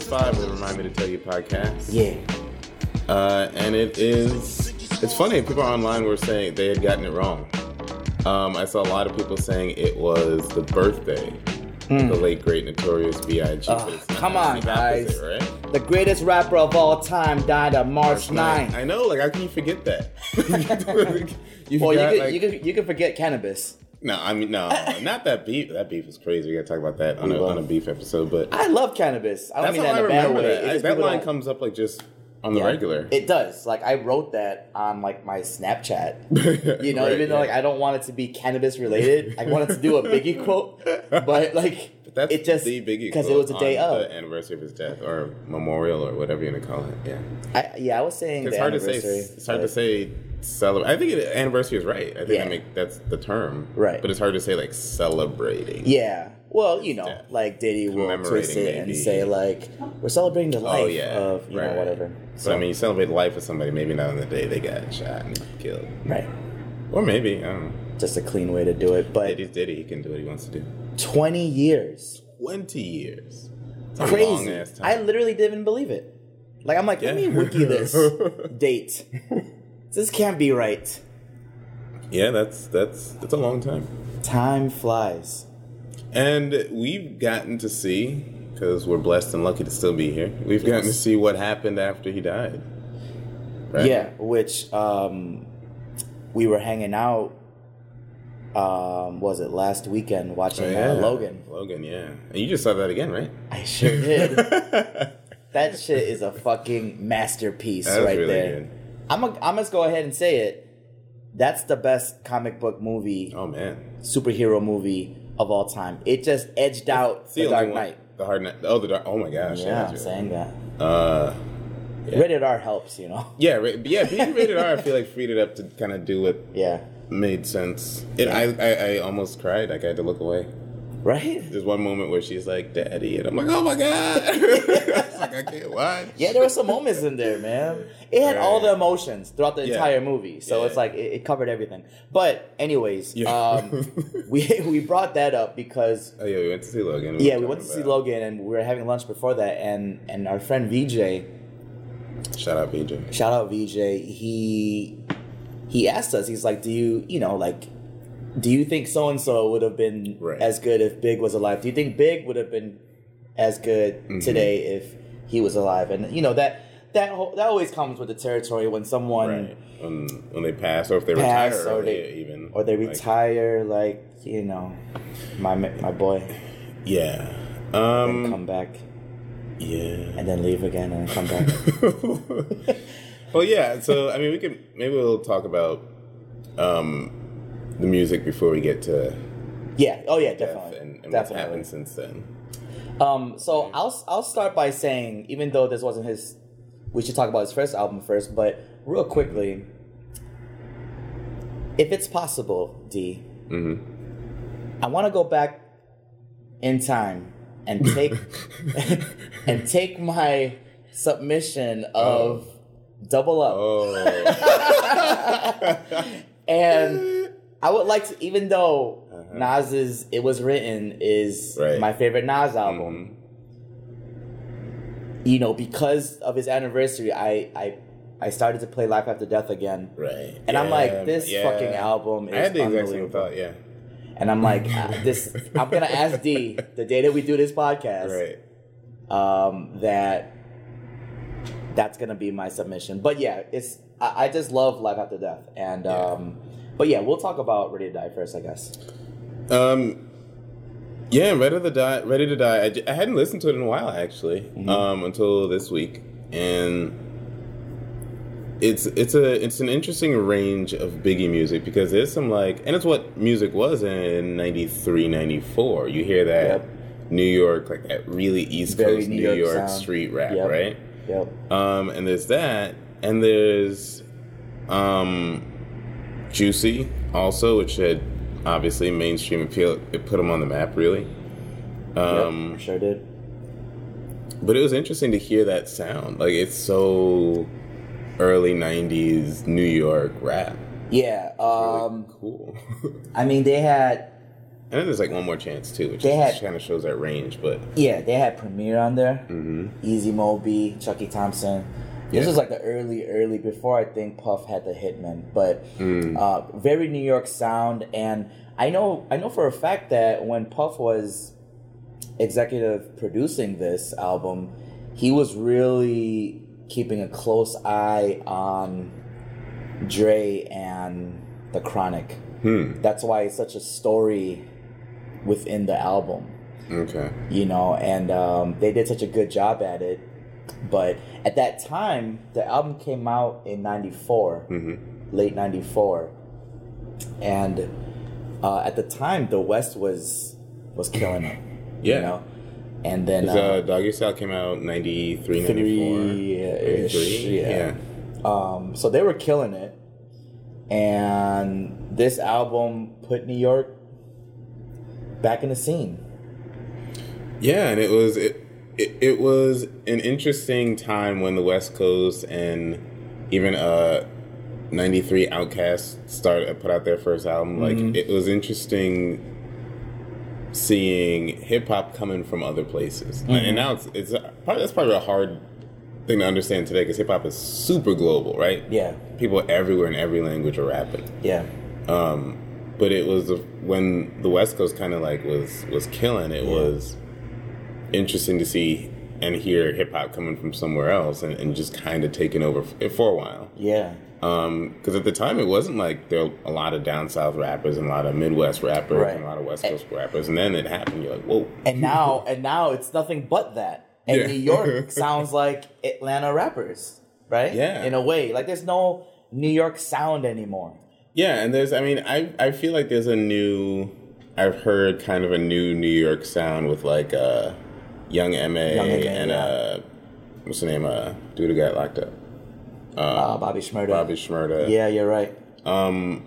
episode five of the Remind Me to Tell You podcast. Yeah. Uh, and it is, it's funny, people online were saying they had gotten it wrong. Um, I saw a lot of people saying it was the birthday of the late, great, notorious B.I.G. Ugh, but it's not. Hmm. come on, It's the opposite, guys. right? The greatest rapper of all time died on March 9th. I know, like, how can you forget that? you Well, you forgot, could, like- you could you could forget cannabis. No, I mean, no, not that beef. That beef is crazy. We gotta talk about that on a, on a beef episode, but I love cannabis. I don't mean that I in a bad way. that. I- that line don't- comes up like just on the Yeah. regular. It does. Like I wrote that on like my Snapchat. You know, Right, even though yeah. like I don't want it to be cannabis related, I wanted to do a Biggie quote, but like that's it just the Biggie because it was a day of. the anniversary of his death or memorial or whatever you're gonna call it. Yeah, I, yeah, I was saying it's hard to say. It's hard to say celebrate. I think it, anniversary is right. I think Yeah. I make that's the term. Right. but it's hard to say like celebrating. Yeah. Well, you know, like Diddy will twist it and say like we're celebrating the oh, life Oh yeah, of you right, know whatever. But I mean, you celebrate the life of somebody. Maybe not on the day they got shot and killed, right. or maybe I don't know. Just a clean way to do it. But Diddy's Diddy. He can do what he wants to do. Twenty years, Twenty years. It's a crazy. I literally didn't believe it. Like I'm like, let me wiki this date. This can't be right. yeah, that's that's that's a long time. Time flies. And we've gotten to see, because we're blessed and lucky to still be here, we've gotten to see what happened after he died. Right? Yeah, which um, we were hanging out. Um, was it last weekend watching Oh, yeah. uh, Logan? Logan, yeah. And you just saw that again, right? I sure did. that shit is a fucking masterpiece right really there. good. I'm a, I'm just go ahead and say it. That's the best comic book movie, Oh, man. superhero movie of all time. It just edged out The only Dark Knight. The Hard Knight. Oh, the Dark. Oh, my gosh. Yeah, I'm saying that. Uh, Rated R helps, you know. yeah, ra- yeah, being rated R, I feel like freed it up to kind of do what Yeah. Made sense. It, I, I, I almost cried. Like, I had to look away. Right? There's one moment where she's like, Daddy. And I'm like, oh, my God. like, I can't watch. Yeah, there were some moments in there, man. It had all the emotions throughout the Yeah. entire movie, so Yeah. it's like it, it covered everything. But anyways, Yeah. um, we we brought that up because Oh, yeah, we went to see Logan. yeah, we went to talking see Logan and we were having lunch before that, and and our friend VJ, Shout out, VJ. shout out VJ, he he asked us, he's like, do you you know like. Do you think so and so would have been Right. as good if Big was alive? Do you think Big would have been as good Mm-hmm. today if he was alive? And you know that that whole, that always comes with the territory when someone Right. When, when they pass or if they Pass retire or they- even. or they retire, like you know, my my boy, yeah. and Um, come back yeah. and then leave again and come back. well, yeah. So, I mean, we can, maybe we'll talk about um, the music before we get to yeah. Oh yeah, definitely. and, and definitely. happened since then. Um, so I'll I'll start by saying, even though this wasn't his, we should talk about his first album first. But real quickly, if it's possible, D, Mm-hmm. I want to go back in time and take and take my submission of Double Up. Oh. And I would like to, even though Nas's "It Was Written" is Uh-huh. Right. Mm-hmm. my favorite Nas album, you know, because of his anniversary, I I I started to play Life After Death again, right. and I'm like, this yeah. fucking album is I had the exact same thought, yeah. And I'm like, uh, this. I'm gonna ask D the day that we do this podcast, Right. um, that that's gonna be my submission. But yeah, it's I, I just love Life After Death, and Yeah. um, but yeah, we'll talk about Ready to Die first, I guess. Um, yeah, Ready to Die. Ready to Die. I, j- I hadn't listened to it in a while actually, Mm-hmm. um, until this week, and it's it's a it's an interesting range of Biggie music because there's some like, and it's what music was in 93, 94. You hear that Yep. New York, like that really East Very Coast New New, York York, street rap, Yep. right? Yep. Um, and there's that, and there's um, Juicy also, which had obviously mainstream appeal. It put him on the map, really. Um, yep. Sure did. But it was interesting to hear that sound. Like it's so early '90s New York rap. Yeah. Really Um, cool. I mean, they had And then there's like one more chance too, which They just had- kind of shows that range. But Yeah, they had Premier on there. hmm Easy Mo Bee, Chucky Thompson. This Yeah. was like the early, early before I think Puff had the Hitman, but Mm. uh, very New York sound. And I know, I know for a fact that when Puff was executive producing this album, he was really keeping a close eye on Dre and the Chronic. hmm. That's why it's such a story within the album Okay. you know, and um, they did such a good job at it. But at that time, the album came out in '94, hmm late '94, and uh, at the time, the West was was killing it. Yeah. You know? And then uh, uh, Doggystyle came out 93, 94. three-ish, 93? yeah. Um, so they were killing it, and this album put New York back in the scene. Yeah, and it was it, it it was an interesting time when the West Coast and even uh 93 Outkast started put out their first album. Like Mhm. it was interesting seeing hip hop coming from other places. Mhm. And now it's it's probably that's probably a hard thing to understand today because hip hop is super global, right? Yeah, People everywhere in every language are rapping. yeah, Um, but it was when the West Coast kind of like was was killing. It Yeah. was interesting to see and hear hip hop coming from somewhere else and, and just kind of taking over for a while. yeah. Um, because at the time, it wasn't like there were a lot of down south rappers and a lot of Midwest rappers Right. and a lot of West Coast rappers, and then it happened. You're like, whoa. and now and now it's nothing but that. And Yeah. New York sounds like Atlanta rappers, right? Yeah. In a way, like there's no New York sound anymore. Yeah, and there's, I mean, I I feel like there's a new, I've heard kind of a new New York sound with like uh, Young M.A. Young and yeah. uh, what's the name? Uh, dude who got locked up. Uh, Bobby Shmurda. Bobby Shmurda. Yeah, you're right. Um,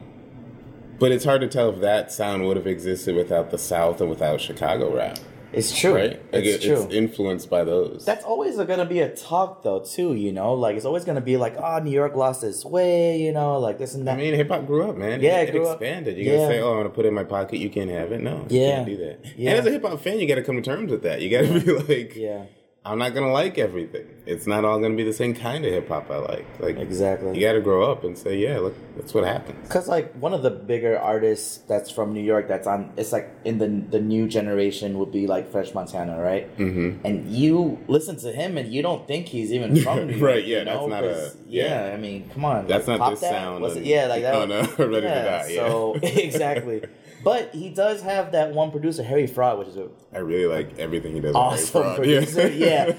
but it's hard to tell if that sound would have existed without the South and without Chicago rap, It's true. right? Like, It's it- true. It's influenced by those. That's always gonna be a talk though, too. You know, like it's always gonna be like, oh, New York lost its way. You know, like this and that. I mean, hip hop grew up, man. Yeah, it, it grew up. expanded. You Yeah. gotta say, "Oh, I'm gonna put it in my pocket." You can't have it. No, you Yeah. can't do that. Yeah. And as a hip hop fan, you gotta come to terms with that. You gotta be like, yeah, I'm not gonna like everything. It's not all gonna be the same kind of hip hop I like. Like, exactly. you gotta grow up and say, "Yeah, look, that's what happens." Cause like one of the bigger artists that's from New York that's on it's like in the the new generation would be like French Montana, right? Mm-hmm. And you listen to him and you don't think he's even from New York, Right, yeah, you that's not a- yeah. yeah. I mean, come on, That's like, not this That? sound Was it? and- Yeah, like that. Oh, no, Ready to Die, yeah. So exactly, but he does have that one producer, Harry Fraud, which is a I really like everything he does. with awesome producer. Yeah.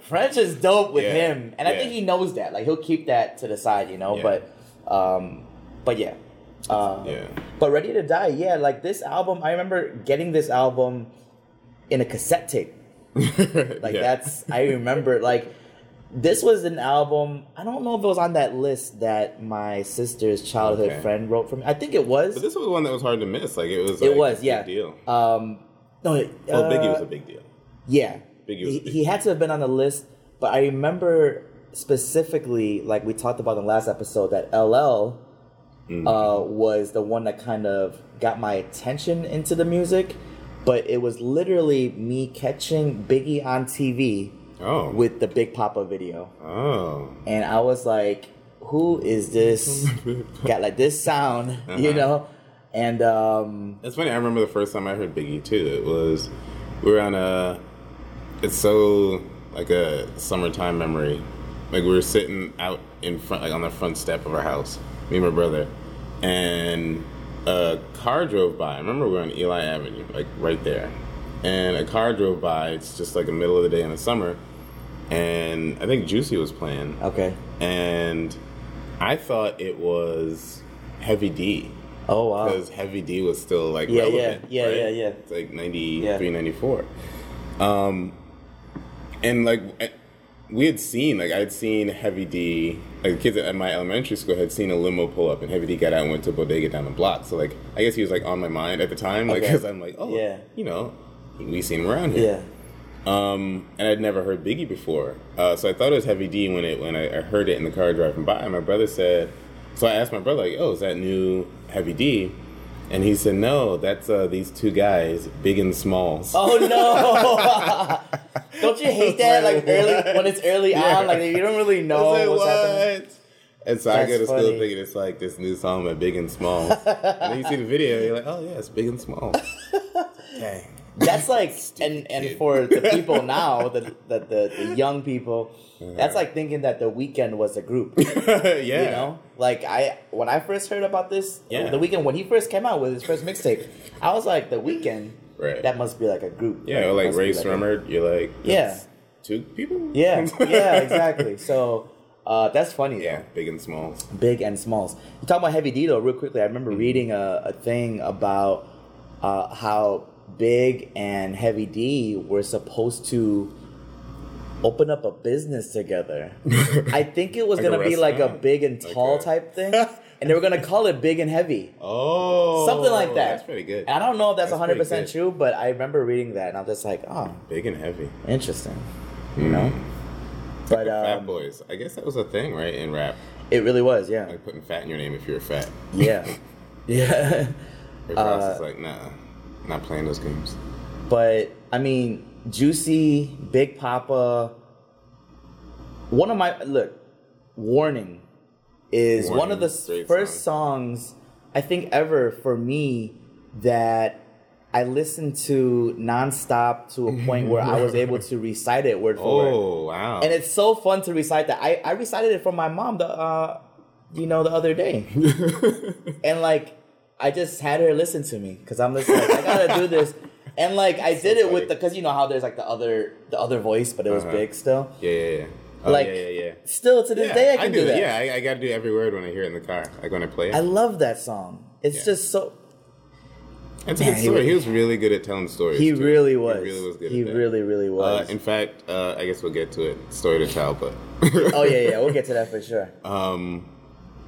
French is dope with Yeah. him, and I think he knows that. Like he'll keep that to the side, you know. Yeah. But, um, but yeah, uh, yeah. but Ready to Die, yeah. Like this album, I remember getting this album in a cassette tape. Like Yeah. that's I remember like this was an album. I don't know if it was on that list that my sister's childhood Okay. friend wrote for me. I think it was. But this was one that was hard to miss. Like it was. it was, a big yeah. Deal. Um, no, it- Well, Biggie uh, was a big deal. Yeah. Biggie was He, a big he had to have been on the list, but I remember specifically, like we talked about in the last episode, that LL Mm-hmm. uh, was the one that kind of got my attention into the music. But it was literally me catching Biggie on TV Oh. with the Big Poppa video. oh. And I was like, who is this? got like this sound, you Uh-huh. know? And um, It's funny. I remember the first time I heard Biggie too. It was we were on a. It's so like a summertime memory. Like we were sitting out in front, like on the front step of our house, me and my brother, and a car drove by. I remember we were on Eli Avenue, like right there, and a car drove by. It's just like the middle of the day in the summer, and I think Juicy was playing, okay. and I thought it was Heavy D Oh, wow. because Heavy D was still like Yeah, relevant, yeah, yeah, right? yeah, yeah. It's like 93, Yeah. 94. Um, and like we had seen, like I'd seen Heavy D, like kids at my elementary school had seen a limo pull up, and Heavy D got out and went to a bodega down the block. So like I guess he was like on my mind at the time, like Okay. because I'm like, oh, Yeah. you know, we seen him around here. Yeah. Um, and I'd never heard Biggie before, uh, so I thought it was Heavy D when it when I, I heard it in the car driving by. My brother said, so I asked my brother like, "Oh, is that new Heavy D?" And he said, "No, that's uh, these two guys, Big and Smalls." Oh no! don't you hate that? Like early when it's early Yeah. on, like you don't really know said, what's "What?" happening. And so I go to school thinking it's like this new song by Big and Small. and then you see the video, you're like, "Oh yeah, it's Big and Small. Dang. That's like, and and for the people now, the the, the, the young people, that's like thinking that the Weeknd was a group. yeah. You know, like I when I first heard about this, Yeah. the Weeknd when he first came out with his first mixtape, I was like, the Weeknd, Right. that must be like a group. Yeah, or like must Ray be like you're like, Yeah. Two people. Yeah, yeah, exactly. So uh, that's funny. yeah, though. Big and Smalls. big and smalls. You talk about Heavy D though, real quickly. I remember Mm-hmm. reading a, a thing about uh, how Big and Heavy D were supposed to open up a business together. I think it was Like gonna be like a big and tall a- type thing, and they were gonna call it Big and Heavy. Oh, Something like that. That's pretty good. And I don't know if that's one hundred percent true, but I remember reading that, and I'm just like, oh, Big and heavy. interesting. You know. But fat um, boys. I guess that was a thing, right, in rap. it really was, yeah, Like putting fat in your name if you're fat. yeah, yeah. Uh, is like, nah, not playing those games. But I mean, Juicy, Big Poppa. One of my look, Warning, is one of the Warning, first songs I think ever for me that I listened to nonstop to a point where I was able to recite it word for word. Oh, wow. And it's so fun to recite that. I, I recited it for my mom the uh you know the other day. and like I just had her listen to me because I'm just like I gotta do this. And like I did it with the because you know how there's like the other the other voice, but it was Uh-huh. big still. yeah, yeah, yeah. Oh, Like, yeah, yeah, yeah. Still to this Yeah, day I can do, that. Yeah, I, I got to do every word when I hear it in the car. Like when I play it. I love that song. It's Yeah. just so It's a Man, good he story. was- He was really good at telling stories. he too. really was. He really was good. He at that. really, really Uh, was. in fact, uh, I guess we'll get to it. Story to tell, but. oh yeah, yeah, we'll get to that for sure. Um,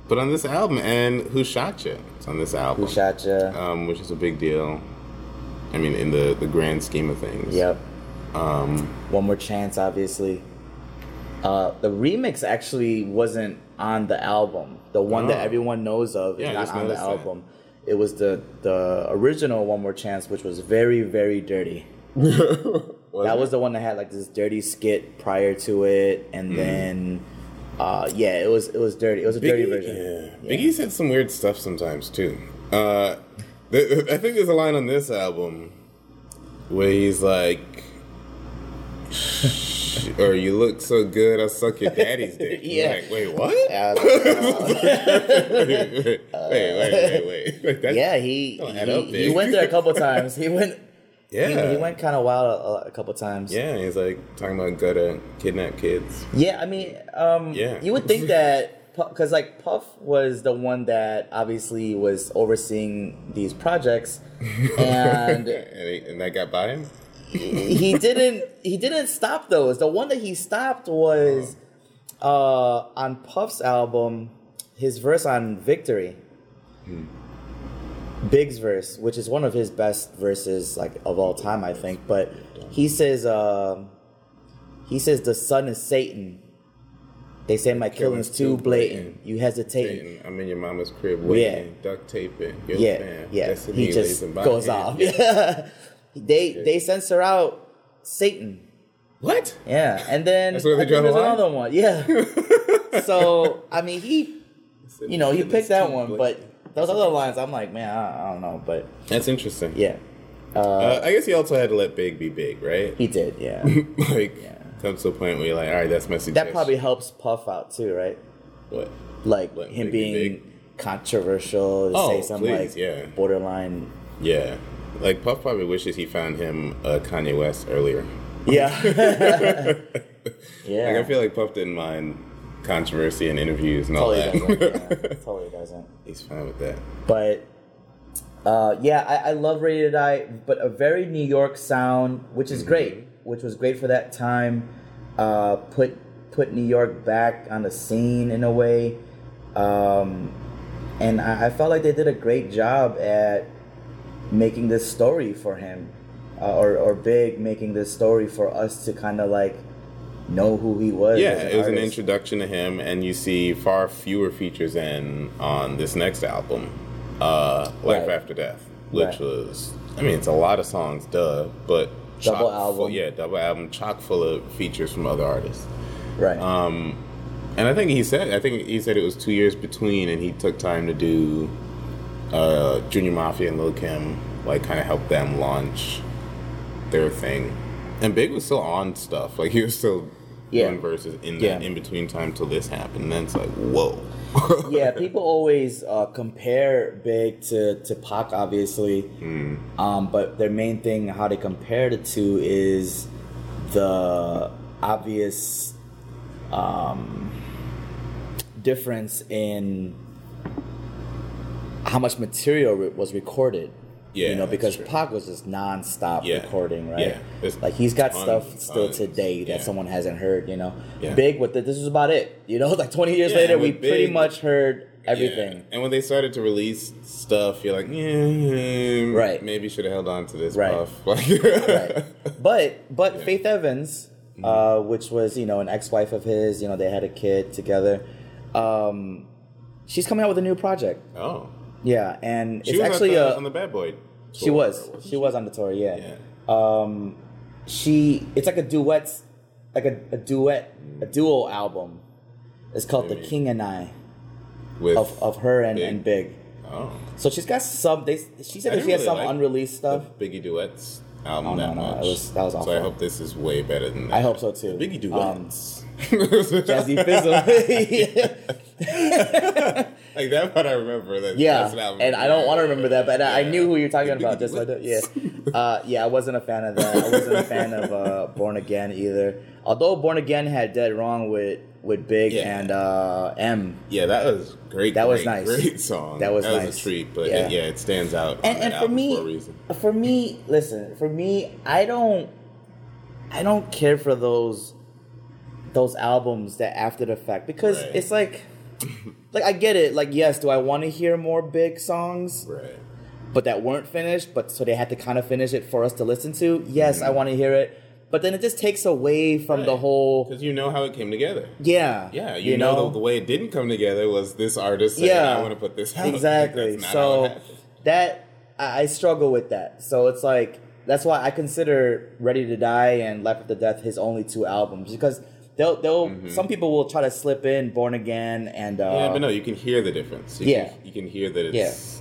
but on this album, and Who Shot Ya? It's on this album. Who shot ya? Um, which is a big deal. I mean, in the, the grand scheme of things. Yep. Um, One More Chance, obviously. Uh, the remix actually wasn't on the album. The one that Oh. everyone knows of is Yeah, not on the noticed that. album. It was the the original One More Chance, which was very very dirty. that was the one that had like this dirty skit prior to it, and then uh, yeah, it was it was dirty. It was a dirty version. Yeah. Biggie said some weird stuff sometimes too. Uh, th- I think there's a line on this album where he's like, or you look so good, I'll suck your daddy's dick. Yeah. Like, wait, what? Yeah, I wait, wait, wait, wait. Like, yeah, he he, he went there a couple times. He went yeah. he, he went kind of wild a, a couple times. Yeah, he's like talking about gotta kidnap kids. Yeah, I mean, um, Yeah. you would think that because like Puff was the one that obviously was overseeing these projects, and and, that got by him. he didn't he didn't stop those. The one that he stopped was uh, on Puff's album, his verse on Victory. Big's verse, which is one of his best verses like of all time, I think. But he says, uh, he says the son is Satan. They say my killing's too blatant. You hesitating. I'm in your mama's crib waiting, duct taping. You're Yeah, man. yeah. He just goes hand. off. Yeah. they they censor out Satan. What? Yeah, and then That's where they I think draw the there's another one. Yeah. so I mean, he, you know, he picked that one, but those other lines, I'm like, man, I, I don't know, but That's interesting. yeah, uh, Uh, I guess he also had to let Big be big, right? he did. Yeah, like, Yeah. comes to a point where you're like, all right, that's my suggestion. that probably helps Puff out too, right? What? Like Let him Big being big? controversial, Oh, say something please, like yeah. borderline. Yeah. Like, Puff probably wishes he found him uh, Kanye West earlier. Yeah, Like, I feel like Puff didn't mind controversy and interviews and all totally that. doesn't. Yeah, totally doesn't. He's fine with that. But uh, yeah, I, I love Rated Die, but a very New York sound, which is great, which was great for that time. Uh, put put New York back on the scene in a way, um, and I, I felt like they did a great job at making this story for him, uh, or or Big making this story for us to kind of like know who he was. Yeah, it was an introduction to him, and you see far fewer features than on this next album. uh, Life Right. After Death, which Right. was, I mean, it's a lot of songs, duh, but Double album. Full, yeah, double album, chock full of features from other artists. Right. Um, and I think he said, I think he said it was two years between, and he took time to do uh, Junior Mafia and Lil Kim, like kind of help them launch their thing. And Big was still on stuff, like he was still Yeah. verses in Yeah. in between time till this happened. And then it's like, whoa. yeah, people always uh, compare Big to, to Pac, obviously. Hmm. Um, but their main thing, how they compare the two, is the obvious um, difference in how much material was recorded. Yeah, you know, because true. Pac was just non-stop Yeah. recording, right? Yeah. There's Like he's got tons stuff still tons. today that Yeah. someone hasn't heard. You know, Yeah. Big with it. This is about it. You know, like twenty years later, we with pretty much heard everything. And when they started to release stuff, you're like, yeah, Right. Maybe should have held on to this Right. puff. Like, right. But but. Mm-hmm. Faith Evans, uh, which was you know an ex-wife of his, you know they had a kid together. Um, she's coming out with a new project. Oh, Yeah, and she it's actually at the, a on the Bad Boy. She was she was on the tour. Yeah. Yeah. Um, she it's like a duet, like a, a duet, a duo album. It's called The King and I with of, of her and Big? and Big. oh So she's got some. They she said that she didn't has some like unreleased stuff. Biggie duets album Oh, no, that no, much. was- that was awful. So I hope this is way better than that. I hope so, too. The Biggie Um, duets. Jazzy Fizzle. like that part I remember. That, Yeah, that's an album. and I don't want to remember that, but I I knew who you're talking about. Just like that. Yeah, uh, yeah. I wasn't a fan of that. I wasn't a fan of uh, Born Again either. Although Born Again had Dead Wrong with with Big Yeah. and uh, M. Yeah, that was great. That was nice. Great song. That was that was nice. a treat, but Yeah. It, yeah, it stands out. And, and for me, for for me, listen. For me, I don't, I don't care for those, those albums that after the fact because Right. it's like, like I get it. Like yes, do I want to hear more Big songs? Right. but that weren't finished, but so they had to kind of finish it for us to listen to. Yes, I Mhm. want to hear it, but then it just takes away from the whole. Because you know how it came together. Yeah, Yeah, you, know, the, the way it didn't come together was this artist saying, Yeah. I want to put this out. exactly. That's not how it So that I, I struggle with that. So it's like that's why I consider Ready to Die and Life After Death his only two albums because they'll they'll some people will try to slip in Born Again and uh, Mm-hmm. yeah, but no, you can hear the difference. You Yeah. Can, you can hear that it's,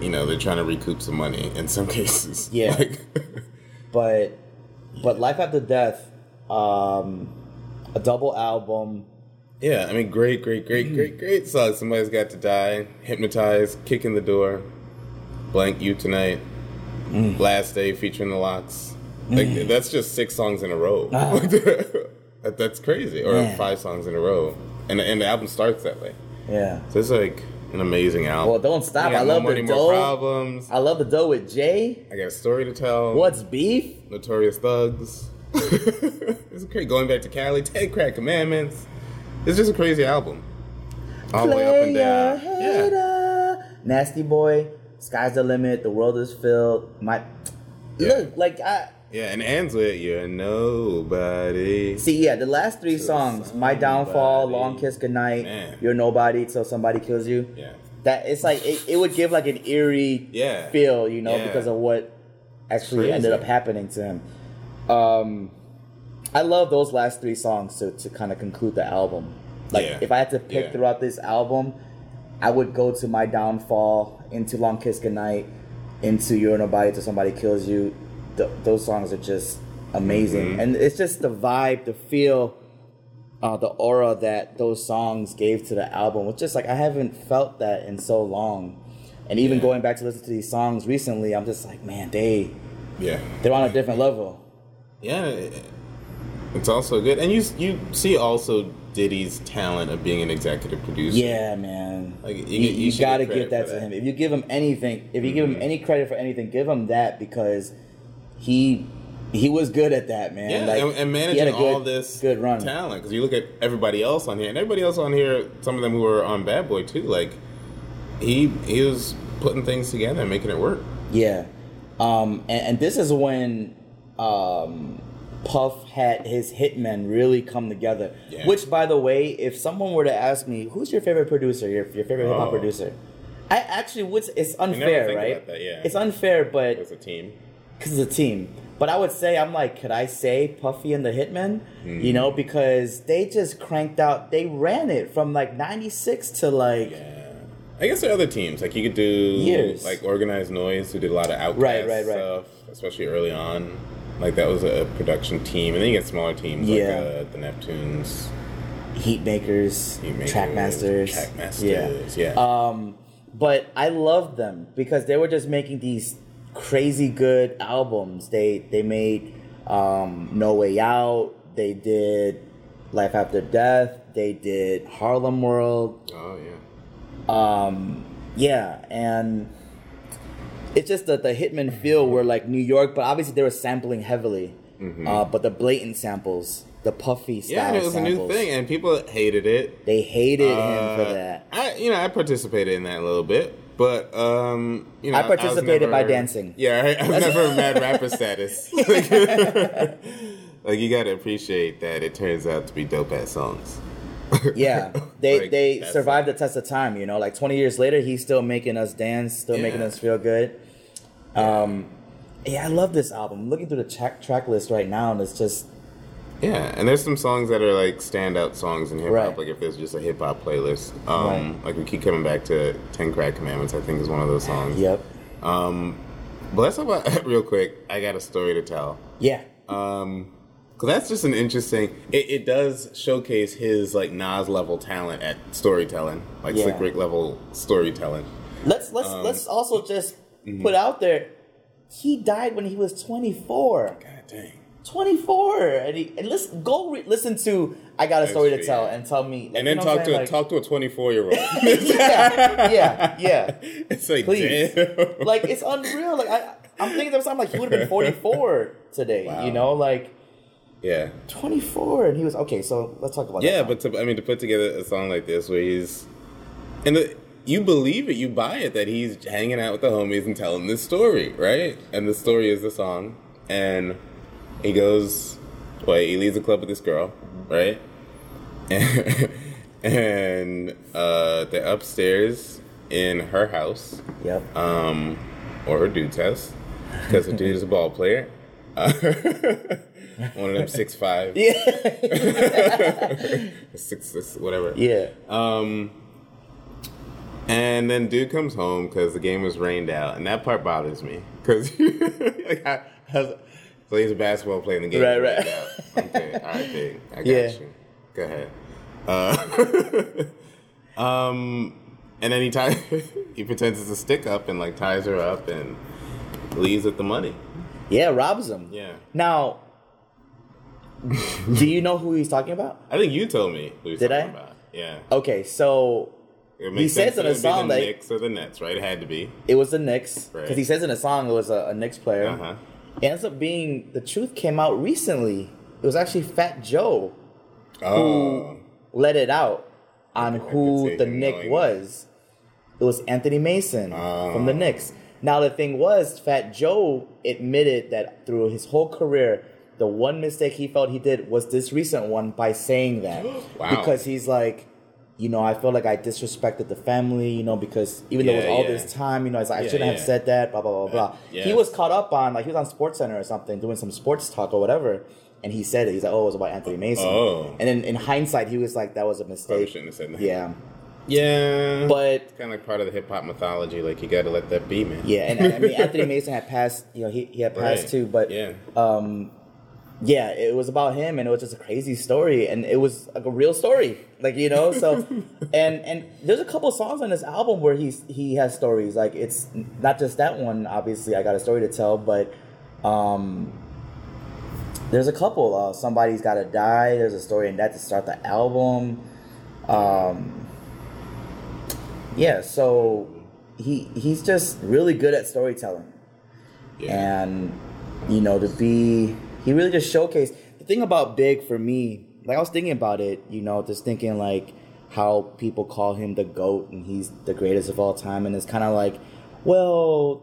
you know, they're trying to recoup some money in some cases. Yeah. Like, but but Life After Death, um, a double album. yeah, I mean, great, great, great, great, great song. Somebody's got to die. Hypnotized, kick in the door, blank you tonight, Mm. last day featuring the LOX. Like that's just six songs in a row. Ah. That- that's crazy, or Man. five songs in a row, and and the album starts that way. Yeah. So it's like an amazing album. Well, don't stop. I love the money, more dough. problems. I love the dough with Jay. I got a story to tell. What's beef? Notorious Thugs. it's great. Going back to Cali, Ten Crack Commandments. It's just a crazy album. All the way up and down. Yeah. Nasty boy. Sky's the limit. The world is filled. My Yeah. look like I Yeah, and ends with You're Nobody. see. Yeah, the last three songs: My Downfall. Long Kiss Goodnight, Man. You're Nobody Till Somebody Kills You. Yeah. That it's like it, it would give like an eerie Yeah. feel, you know, Yeah. because of what actually ended up happening to him. Um, I love those last three songs to, to kind of conclude the album. Like Yeah. if I had to pick throughout this album, I would go to My Downfall, into Long Kiss Goodnight, into You're Nobody Till Somebody Kills You. Th- those songs are just amazing, Mhm. and it's just the vibe, the feel. Uh, the aura that those songs gave to the album was just like I haven't felt that in so long, and even Yeah. going back to listen to these songs recently, I'm just like, man, they Yeah. they're on a different level. Yeah. It's also good. And you you see also Diddy's talent of being an executive producer. Yeah, man. Like, you you, you you gotta give that for to him. If you give him anything, if you give him Mhm. any credit for anything, give him that because he he was good at that, man. Yeah, Like, and, and he managing had a good, all this good run. talent because you look at everybody else on here, and everybody else on here, some of them who were on Bad Boy too. Like he he was putting things together and making it work. Yeah. Um, and, and this is when um, Puff had his hitmen really come together. Yeah. Which, by the way, if someone were to ask me, who's your favorite producer, your, your favorite hip hop Oh. producer, I actually would. It's unfair, right? that, yeah. It's unfair, but As a team. Because it's a team. But I would say I'm like, could I say Puffy and the Hitmen? Hmm. You know, because they just cranked out. They ran it from like '96 to like Yeah. I guess there are other teams. Like you could do Years. like Organized Noise, who did a lot of Outkast Right, right, right. stuff, especially early on. Like that was a production team, and then you get smaller teams Yeah. like uh, the Neptunes, Heat Makers, Heatmakers, Trackmasters, Trackmasters, yeah. Um, but I loved them because they were just making these crazy good albums. They they made um, No Way Out. They did Life After Death. They did Harlem World. Oh yeah. Um, yeah, and it's just that the Hitman feel were like New York, but obviously they were sampling heavily. Uh, but the blatant samples, the puffy style Mm-hmm. Yeah, and it was samples, a new thing, and people hated it. they hated him Uh, for that. I, you know, I participated in that a little bit, but um, you know, I participated by never- dancing. Yeah, I, I was never mad rapper status. like, like, you got to appreciate that it turns out to be dope ass songs. Yeah, they Like, they survived it. the test of time. You know, like twenty years later, he's still making us dance, still making us feel good. Um, yeah, I love this album. looking through the track track list right now, and it's just Yeah, and there's some songs that are like standout songs in hip hop. Right. Like if there's just a hip hop playlist, um, Right. like we keep coming back to Ten Crack Commandments. I think is one of those songs. yep, Um, but let's talk about real quick. I got a story to tell. yeah, Um, cause that's just an interesting. It, it does showcase his like Nas level talent at storytelling, like Yeah. Slick Rick level storytelling. Let's let's Um, let's also just mm-hmm. put out there, he died when he was twenty four. God dang. 24 and, he, and listen go re- listen to I got a story to tell yeah. and tell me like, And you then know talk to a, saying? talk to a 24 year old. yeah yeah yeah It's like Please. damn. like it's unreal like I I'm thinking of something like he would have been 44 today Wow. you know like yeah. 24 and he was okay so let's talk about Yeah, but to, I mean, to put together a song like this where he's, and the, you believe it, you buy it that he's hanging out with the homies and telling this story, right? And the story is the song, and he goes, well, he leaves the club with this girl, right? And, and uh, they're upstairs in her house, yep. Um, or her dude's house, because the dude is a ball player. Uh, one of them six five, yeah. Six, six whatever. yeah. Um, and then dude comes home because the game was rained out, and that part bothers me because like, how, how's, so he's a basketball player, and the game Right, right. rained. Okay, all right, big, I got Yeah. you. Go ahead. Uh, um, and then he ties, he pretends it's a stick up and like ties her up and leaves with the money. yeah robs him Yeah, now do you know who he's talking about I think you told me. Who he's Did talking I? About. Yeah. okay so He says in a song the that- Knicks or the Nets, right? It had to be. it was the Knicks because Right. he says in a song it was a, a Knicks player Uh huh. It ends up being the truth came out recently. It was actually Fat Joe Oh. let it out on who the Knick was. It was Anthony Mason from the Oh. Knicks. Now the thing was, Fat Joe admitted that through his whole career, the one mistake he felt he did was this recent one by saying that. Wow. Because he's like, you know, I feel like I disrespected the family, you know, because even though it was all yeah. this time, you know, like, I Yeah, shouldn't have said that, blah, blah, blah, blah. yeah. He was caught up on, like, he was on Sports Center or something, doing some sports talk or whatever. And he said it. He's like, oh, it was about Anthony Mason. Oh. And then in hindsight, he was like, that was a mistake. shouldn't have said that. Yeah. Yeah. But it's kind of like part of the hip hop mythology. Like you got to let that be, man. yeah, and I mean Anthony Mason had passed. You know, he, he had passed Right. too. But Yeah. um, yeah, it was about him, and it was just a crazy story, and it was like a real story, like you know. So, and and there's a couple songs on this album where he's he has stories. Like it's not just that one. Obviously, I got a story to tell, but um, there's a couple. Uh, Somebody's got to die. There's a story in that to start the album. Um, yeah, so he he's just really good at storytelling Yeah. and you know to be he really just showcased. The thing about big for me like i was thinking about it you know just thinking like how people call him the goat and he's the greatest of all time. And it's kind of like well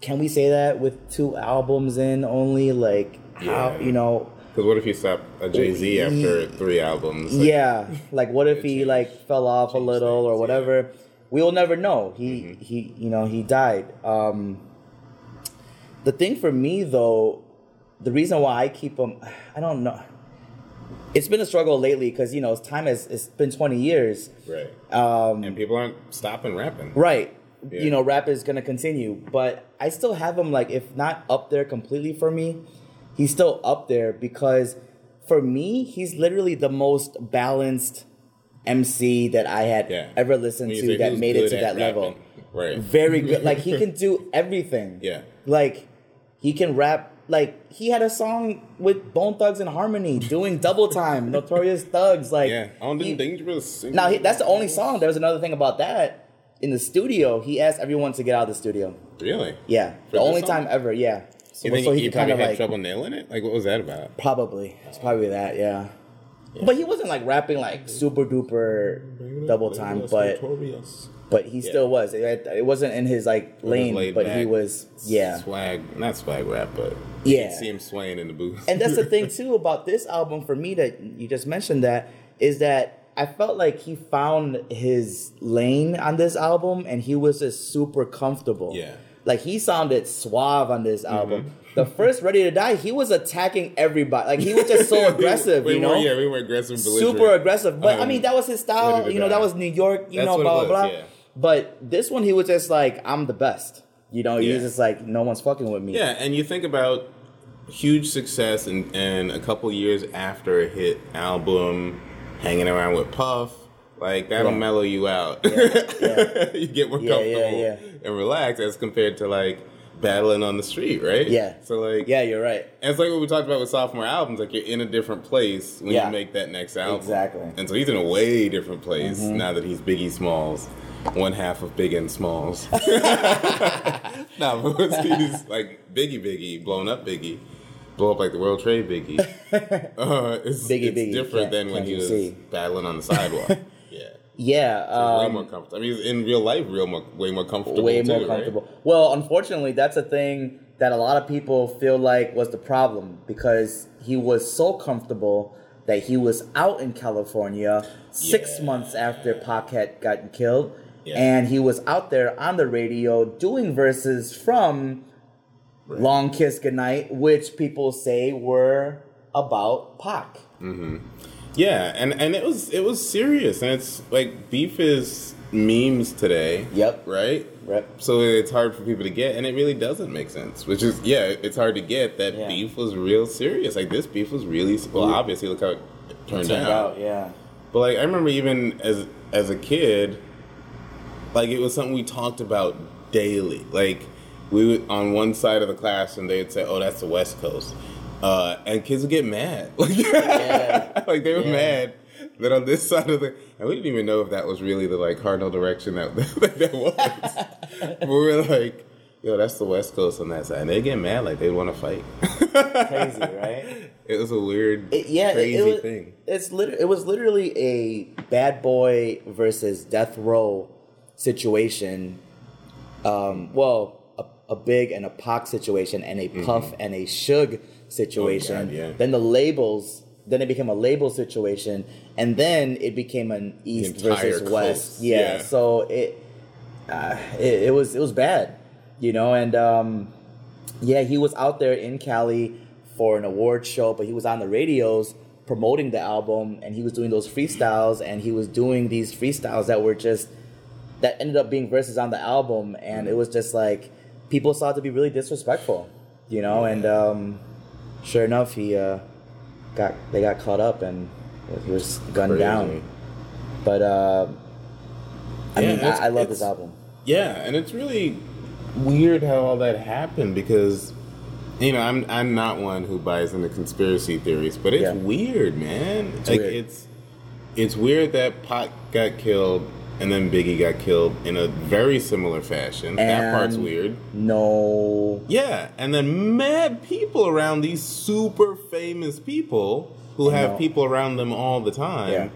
can we say that with two albums in only? Like how Yeah. you know? Because what if he stop a Jay Z after three albums? Like, yeah. Like what if he changed- like fell off a little or things, whatever? We'll never know. He he you know he died. Um, the thing for me though, the reason why I keep him, I don't know. It's been a struggle lately because you know time has it's been twenty years. Right. Um, And people aren't stopping rapping. Right. Yeah. You know, rap is gonna continue, but I still have him like if not up there completely for me, he's still up there because for me, he's literally the most balanced MC that I had Yeah. ever listened to that made it to at that level. Right. Very good. Like he can do everything. Yeah. Like he can rap. Like he had a song with Bone Thugs and Harmony doing double time, Notorious Thugs. Like Yeah. On the he- dangerous. now he, that's the only song. There was another thing about that. In the studio, he asked everyone to get out of the studio. Really? Yeah, For the only song? time ever. Yeah, so, You think so he, he probably kind of had like trouble nailing it? Like, what was that about? probably it's probably that. Yeah. but he wasn't like rapping like super duper double time. But Notorious. But he still was. It, it wasn't in his like lane, but he was yeah. Swag, not swag rap, but Yeah. see him swaying in the booth. and that's the thing too about this album for me that you just mentioned that is that I felt like he found his lane on this album and he was just super comfortable. Yeah. Mm-hmm. Like he sounded suave on this album. The first Ready to Die, he was attacking everybody. Like he was just so aggressive, we you know? Were, yeah, we were aggressive. super aggressive. But I Um, mean, that was his style. You know, that was New York. You That's know, blah blah blah. yeah. But this one, he was just like, "I'm the best." You know, he was just like, "No one's fucking with me." Yeah, and you think about huge success and, and a couple years after a hit album, hanging around with Puff, like that'll Yeah. mellow you out. yeah. you get more Yeah, yeah, comfortable yeah. and relaxed as compared to like battling on the street, right? Yeah. So like Yeah, you're right. And it's like what we talked about with sophomore albums, like you're in a different place when Yeah. you make that next album. Exactly. And so he's in a way different place Mm-hmm. now that he's Biggie Smalls, one half of Big and Smalls. no, but once he's like Biggie Biggie, blown up Biggie, blow up like the World Trade Biggie. Uh, it's, Biggie it's Biggie, different can't- than when he was see? battling on the sidewalk. yeah. Yeah, way um, more comfortable. I mean, in real life, real more, way more comfortable. way too, more right? comfortable. Well, unfortunately, that's a thing that a lot of people feel like was the problem because he was so comfortable that he was out in California six Yeah. months after Pac had gotten killed, Yeah. and he was out there on the radio doing verses from Right. "Long Kiss Goodnight," which people say were about Pac. Mm-hmm. Yeah, and and it was it was serious, and it's like beef is memes today. Yep. Right. Right. So it's hard for people to get, and it really doesn't make sense. Which is yeah, it's hard to get that Yeah. beef was real serious. Like this beef was really well. Obviously, look how it turned, Turned out. out, yeah. But like I remember even as as a kid, like it was something we talked about daily. Like we would on one side of the class and they'd say, "Oh, that's the West Coast," uh, and kids would get mad. Like, Yeah. like they were Yeah. mad that on this side of the and we didn't even know if that was really the like cardinal direction that that, that was. but we were like. Yo, that's the West Coast on that side. And they get mad like they want to fight. Crazy, right? It was a weird, It- yeah, it- crazy it, was, thing. It's lit- it was literally a bad boy versus death row situation. Um, well, a, a big and a Pac situation, and a Puff and a Suge situation. Mm-hmm. Oh, God, yeah. Then the labels. Then it became a label situation, and then it became an East versus West. Yeah, yeah. so it, uh, it it was it was bad, you know, and um, yeah, he was out there in Cali for an award show, but he was on the radios promoting the album and he was doing those freestyles and he was doing these freestyles that were just that ended up being verses on the album and it was just like people saw it to be really disrespectful, you know, and um, sure enough he uh, got they got caught up and he was gunned Crazy. down. But uh, I Yeah, mean, I, I love this album. Yeah, and it's really weird how all that happened because you know I'm I'm not one who buys into conspiracy theories, but it's Yeah. weird, man. like weird. it's it's weird that Pac got killed and then Biggie got killed in a very similar fashion. that part's weird. No, Yeah, and then mad people around these super famous people who have know. people around them all the time. Yeah.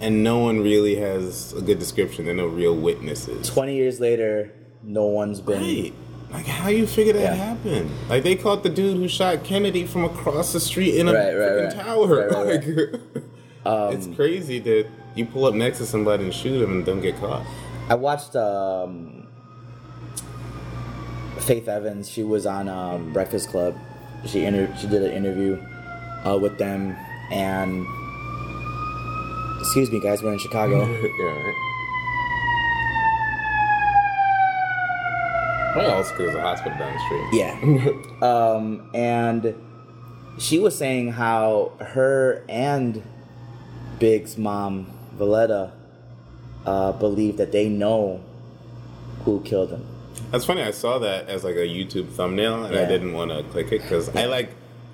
And no one really has a good description. There are no real witnesses. 20 years later, no one's been. Right. Like how you figure that Yeah. happened? Like they caught the dude who shot Kennedy from across the street in a Right, right, freaking right. tower. Right, right, like, um, it's crazy that you pull up next to somebody and shoot them and don't get caught. I watched um, Faith Evans. She was on um, Breakfast Club. She inter- she did an interview uh, with them, and excuse me, guys, we're in Chicago. yeah. Right. Well, else because there's a hospital down the street. yeah, um, and she was saying how her and Big's mom, Voletta, uh, believe that they know who killed him. That's funny. I saw that as like a YouTube thumbnail, and I didn't want to click it because I like.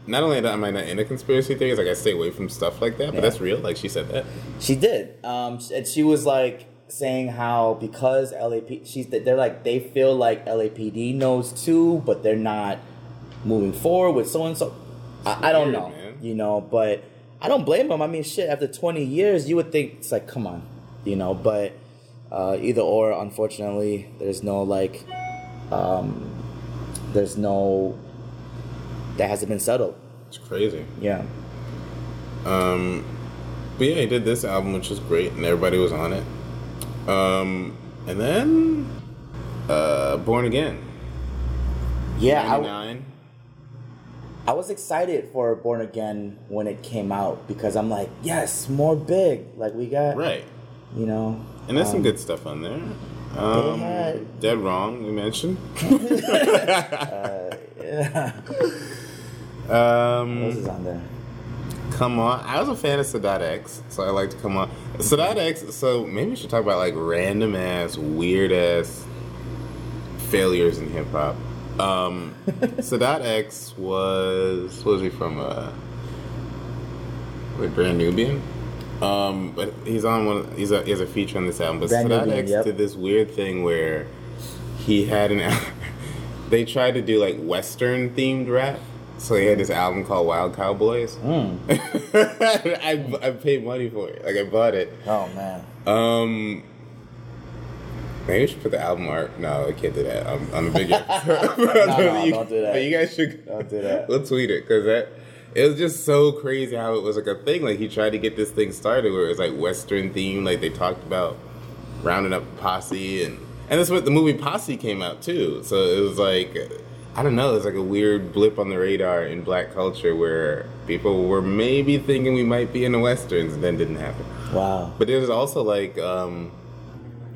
Not only that, am I not into conspiracy theories? Like I stay away from stuff like that, but Yeah. that's real. Like she said that. She did, um, and she was like saying how because LAP, she's they're like they feel like LAPD knows too, but they're not moving forward with so and so. I, I don't know, man. you know, but I don't blame him. I mean, shit, after twenty years, you would think it's like, come on, you know, but uh, either or. Unfortunately, there's no like, um, there's no that hasn't been settled. It's crazy. Yeah. Um, but yeah, he did this album, which was great, and everybody was on it. Um, and then uh, Born Again, Yeah, I, '99. I was excited for Born Again when it came out because I'm like, yes, more big. Like we got, Right. you know. And there's some um, good stuff on there. Um, had- Dead Wrong, we mentioned. Yeah, um, what else is on there? Come on. I was a fan of Sadat X, so I like to Come On. Sadat X, so maybe we should talk about like random ass, weird ass failures in hip hop. Um, Sadat X was, was he from? Uh, like Brand Nubian? Um, but he's on one, he's a, he has a feature on this album. But Brand Sadat Nubian, X yep. did this weird thing where he had an, they tried to do like Western themed rap. So he had this album called Wild Cowboys. Hmm. I, I paid money for it. Like I bought it. Oh man. Um, maybe we should put the album art. No, I can't do that. I'm, I'm a big. no, no, don't do that. But you guys should. Don't do that. We'll tweet it because that it was just so crazy how it was like a thing. Like he tried to get this thing started where it was like Western theme. Like they talked about rounding up posse and and that's what the movie Posse came out too. So it was like. I don't know. It's like a weird blip on the radar in black culture where people were maybe thinking we might be in the westerns, and then didn't happen. Wow. But it was also like um,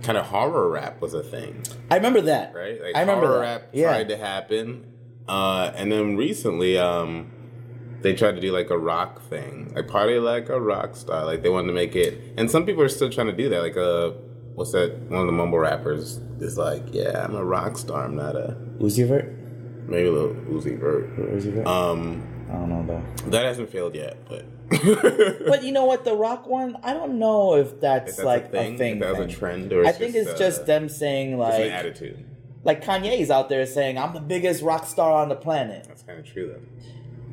kind of horror rap was a thing, I remember that. right? Like I remember horror that. rap yeah. tried to happen, uh, and then recently um, they tried to do like a rock thing, like party like a rock star. Like they wanted to make it, and some people are still trying to do that. Like uh, what's that? One of the mumble rappers is like, yeah, I'm a rock star. I'm not a Uzi Vert. maybe a little Uzi Vert. Uzi Vert. Um, I don't know though. that hasn't failed yet, but. But you know what? The Rock one, I don't know if that's, If that's like a thing, a thing. if that was a trend, or I think just, it's uh, just them saying like, an attitude. like Kanye's out there saying, "I'm the biggest rock star on the planet." That's kind of true,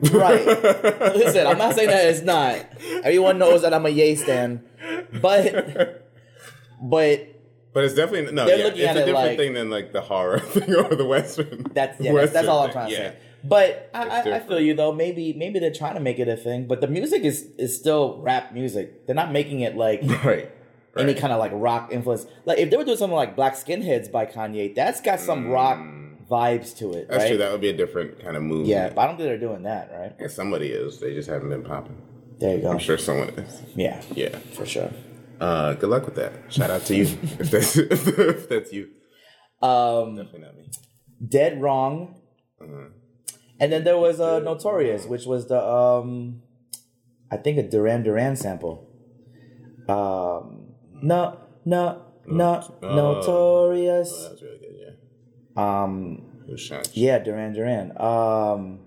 though. Right. Listen, I'm not saying that it's not. Everyone knows that I'm a Ye stan, but but But it's definitely no. They're yeah, it's a it different like- thing than like the horror thing or the western. that's yeah, that's, that's all I'm trying to yeah. say. But I, I, feel you though. Maybe maybe they're trying to make it a thing, but the music is is still rap music. They're not making it like Right. any kind of like rock influence. Like if they were doing something like Black Skinheads by Kanye, that's got some rock vibes to it. Mm. That's right? true. That would be a different kind of movie. Yeah, but I don't think they're doing that, right? Yeah, somebody is. They just haven't been popping. There you go. I'm sure someone is. Yeah, Yeah. for sure. Uh, good luck with that. Shout out to you if that's if that's you. Um, Definitely not me. Dead Wrong, Uh-huh. And then there was uh, Notorious, which was the um, I think a Duran Duran sample. Um, no, no, no, Oh. Notorious. Oh, that was really good. Yeah. Um, Who shot yeah, Duran Duran. Um?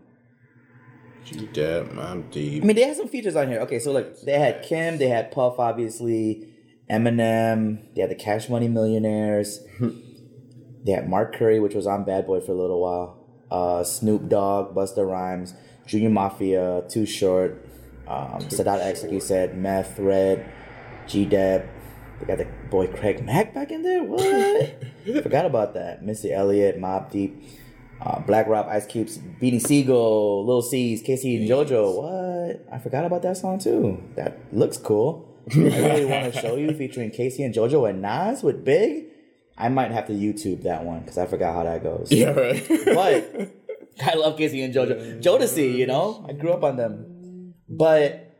Dead. I'm deep. I mean, they had some features on here. Okay, so like they had Kim, they had Puff, obviously, Eminem, they had the Cash Money Millionaires, they had Mark Curry, which was on Bad Boy for a little while, uh, Snoop Dogg, Busta Rhymes, Junior Mafia, Too Short, um, Sadat X, like you said, Meth, Red, G Dep. They got the boy Craig Mack back in there. What? Forgot about that. Missy Elliott, Mobb Deep. Uh, Black Rob, Ice Cubes, Beanie Sigel, Lil Cease, K-Ci and JoJo. What? I forgot about that song too. That looks cool. I really want to show you featuring K-Ci and JoJo and Nas with Big. I might have to YouTube that one because I forgot how that goes. Yeah, right. But I love K-Ci and JoJo. Jodeci, you know, I grew up on them. But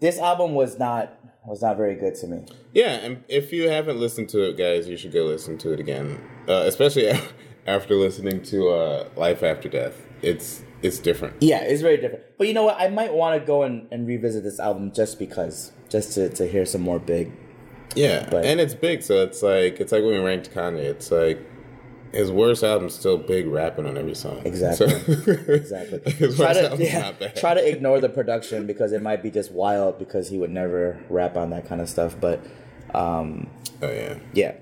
this album was not was not very good to me. Yeah, and if you haven't listened to it, guys, you should go listen to it again. Uh, especially after listening to uh, Life After Death. It's it's different. Yeah, it's very different. But you know what? I might want to go and, and revisit this album just because, just to, to hear some more big. Yeah, But- and it's big, so it's like it's like when we ranked Kanye. It's like his worst album's still big rapping on every song. Exactly. So- Exactly. his try worst to album's yeah, not bad. try to ignore the production because it might be just wild because he would never rap on that kind of stuff. But um, oh yeah, yeah,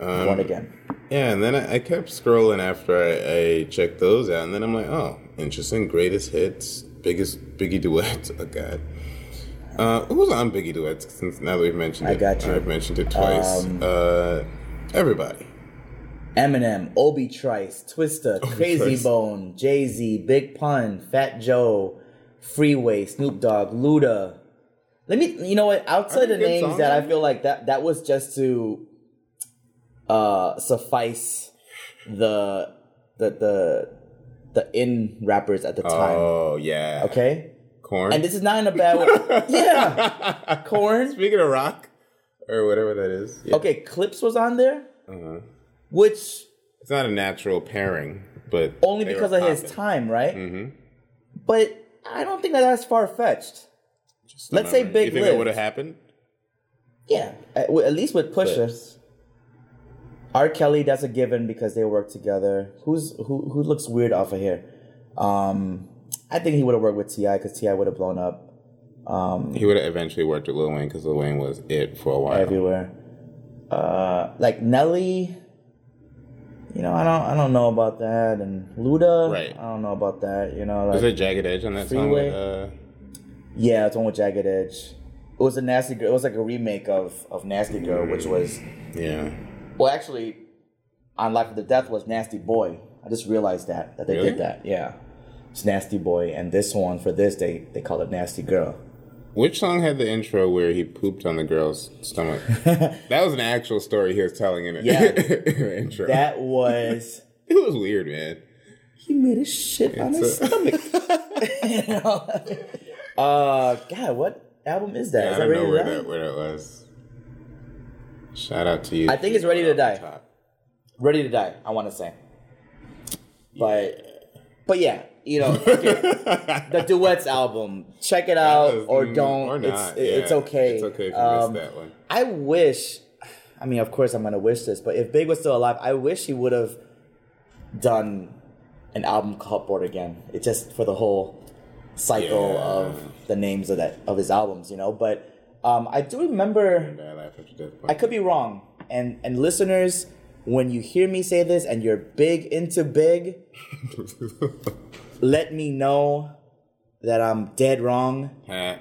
um, one again. Yeah, and then I, I kept scrolling after I, I checked those out, and then I'm like, oh, interesting. Greatest hits, biggest Biggie duets. Oh God. Uh, who was on Biggie duets? Since now that we've mentioned it, I got you. I've mentioned it twice. Um, uh, everybody. Eminem, Obi Trice, Twista, Crazy Trice. Bone, Jay Z, Big Pun, Fat Joe, Freeway, Snoop Dogg, Luda. Let me, you know what? Outside the names songs that I feel like that that was just to uh suffice the the the the in rappers at the time. Oh yeah. Okay, Korn. and this is not in a bad way. yeah, Korn. Speaking of rock, or whatever that is. Yeah. Okay, Clipse was on there, Uh-huh. which It's not a natural pairing, but only because of his time, right? Mm-hmm. But I don't think that that's far fetched. Let's say. Big You think that would have happened? Yeah, at, at least with Pusha. R. Kelly, that's a given because they work together. Who's who? Who looks weird off of here? Um, I think he would have worked with T.I. because T.I. would have blown up um, He would have eventually worked with Lil Wayne because Lil Wayne was it for a while. everywhere. Uh, like Nelly, you know, I don't, I don't know about that, and Luda, Right. I don't know about that. You know, Was like it Jagged Edge on that Freeway? song? With, uh, yeah, it's one with Jagged Edge. It was a nasty girl. It was like a remake of of Nasty Girl, which was yeah. Well, actually, on Life of the Death was Nasty Boy. I just realized that that they Really? did that. Yeah, it's Nasty Boy, and this one for this they they call it Nasty Girl. Which song had the intro where he pooped on the girl's stomach? that was an actual story he was telling in it. Yeah. intro. That was it was weird, man. he made a shit on his a- stomach. You know? uh, God, what album is that? I Is that don't know where that where that was. Shout out to you. I think it's Ready to Die. Ready to Die. I want to say, but but yeah, you know, the duets album. Check it out was- or mm, don't. or it's not. it's Yeah, okay. It's okay if you Um, that one. I wish. I mean, of course, I'm gonna wish this, but if Big was still alive, I wish he would have done an album cupboard again. It just for the whole cycle Yeah. of the names of that of his albums, you know. But um, I do remember. Bad Life After Death. I could be wrong, and and listeners, when you hear me say this and you're big into Big, let me know that I'm dead wrong.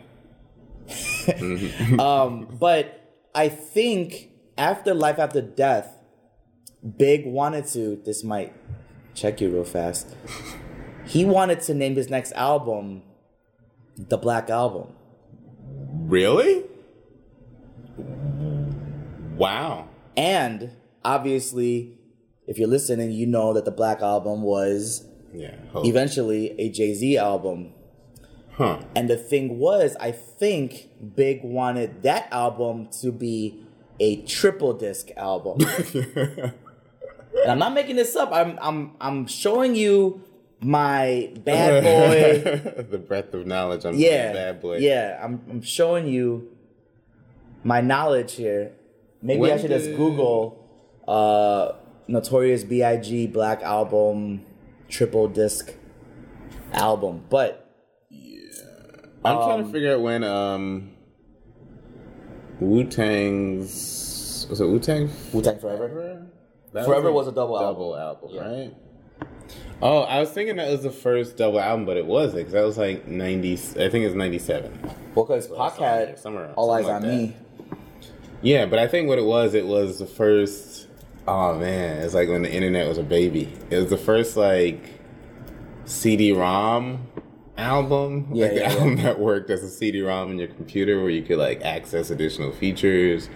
Um, but I think after Life After Death, Big wanted to. This might check you real fast. He wanted to name his next album the Black Album. Really? Wow. And obviously, if you're listening, you know that the Black Album was Yeah. Hope. eventually a Jay Z album. Huh. And the thing was, I think Big wanted that album to be a triple disc album. and I'm not making this up. I'm I'm I'm showing you my bad boy. the breadth of knowledge on yeah, bad boy. yeah. I'm I'm showing you my knowledge here. Maybe I When should just Google uh, Notorious B.I.G. Black Album triple disc album, but I'm trying Um, to figure out when um Wu Tang's was it Wu Tang Wu Tang Forever. That Forever was a double album. double album, Yeah. right? Oh, I was thinking that was the first double album, but it wasn't because that was like ninety. I think it was ninety seven. Well, because Pac had somewhere- All Eyes something on like Me. Yeah, but I think what it was, it was the first. Oh man, it's like when the internet was a baby. It was the first like CD-ROM album. Yeah, like the yeah, album that worked as a CD-ROM in your computer, where you could like access additional features.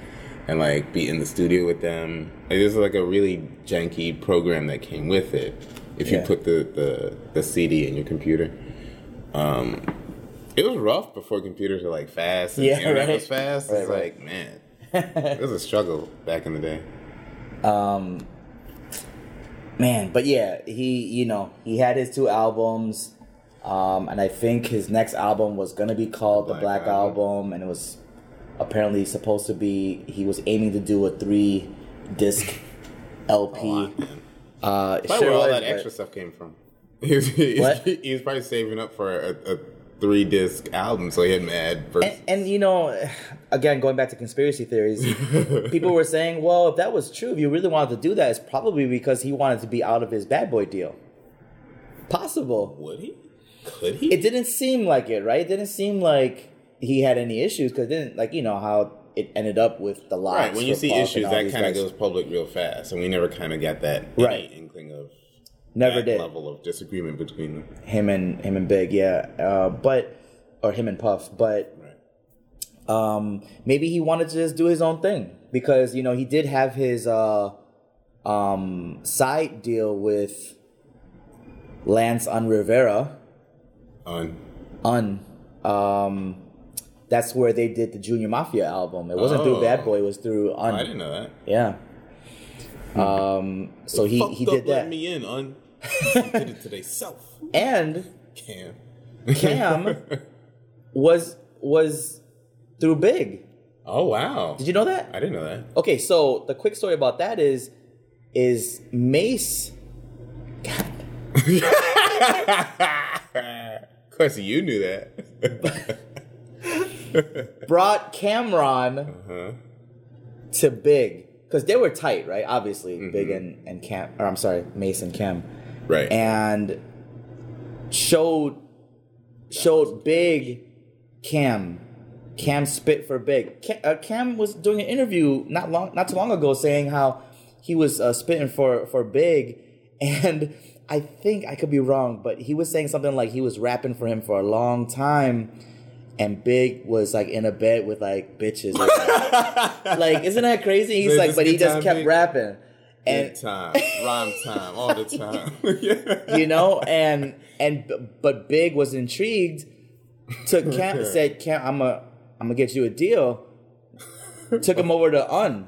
and like be in the studio with them. Like, there's like a really janky program that came with it. If you Yeah. put the, the the CD in your computer, um, it was rough before computers were like fast. And Yeah, the internet right. was fast. Right, it's right. like man, it was a struggle back in the day. Um, man, but yeah, he you know he had his two albums, um, and I think his next album was gonna be called the Black Black Album. Album, and it was apparently supposed to be he was aiming to do a three disc LP. Lot. Uh, sure where all was, that but- extra stuff came from. He was, he, What? he was probably saving up for a, a three disc album, so he had mad verses. And, and you know, again, going back to conspiracy theories, people were saying, well, if that was true, if you really wanted to do that, it's probably because he wanted to be out of his bad boy deal. Possible. Would he? Could he? It didn't seem like it, right? It didn't seem like he had any issues because it didn't, like, you know, how it ended up with the LOX. right. When you see issues, that kind of goes public real fast, and we never kind of got that Right. inkling of Never that did. level of disagreement between them. Him and him and Big, yeah. Uh, but, or him and Puff, but Right. um maybe he wanted to just do his own thing because you know he did have his uh um side deal with Lance Un Rivera On on um that's where they did the Junior Mafia album. It wasn't through Oh. Bad Boy, it was through on I didn't know that. Yeah. Um so he he did that. me in. On did it to themselves. And Cam. Cam was was through Big. oh wow! Did you know that? I didn't know that. Okay, so the quick story about that is is Mase God of course, you knew that. brought Cam'ron huh? to Big because they were tight, right? Obviously, Mm-hmm. Big and and Cam, or I'm sorry, Mase and Cam, Right. and showed showed Big Cam. Cam spit for Big. Cam, uh, Cam was doing an interview not long, not too long ago, saying how he was uh, spitting for for Big, and I think I could be wrong, but he was saying something like he was rapping for him for a long time, and Big was like in a bed with like bitches. Like, like, isn't that crazy? He's like, but he just kept Big? rapping, and Good time, rhyme time, all the time. yeah. you know and and but big was intrigued took cam said cam i'm a i'm gonna get you a deal took him over to Un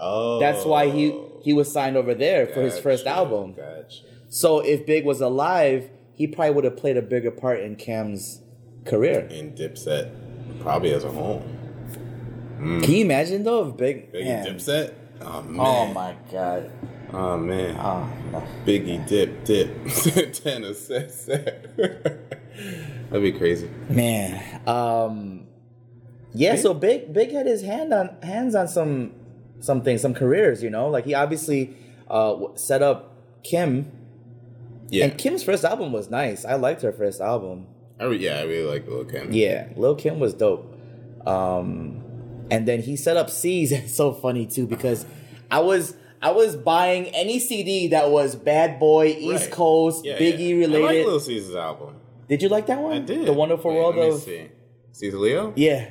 Oh, that's why he oh. he was signed over there for his first album Gotcha. so if big was alive he probably would have played a bigger part in cam's career In Dipset, probably as a whole. Hmm. can you imagine though if big man. Dipset. Oh man. oh my god Oh man. oh no. Biggie dip dip. Santana that. That'd be crazy. Man, um, yeah. So big, big had his hand on hands on some some things, some careers. You know, like he obviously uh set up Kim, Yeah. and Kim's first album was nice. I liked her first album. I re- yeah, I really like Lil Kim. Yeah, Lil Kim was dope. Um, and then he set up Cease. It's so funny too because I was I was buying any CD that was Bad Boy, East Right. Coast, Yeah, Biggie yeah. related. I like Lil Caesar's album. did you like that one? I did. The Wonderful Wait, World let me of see. Cease A Leo? yeah.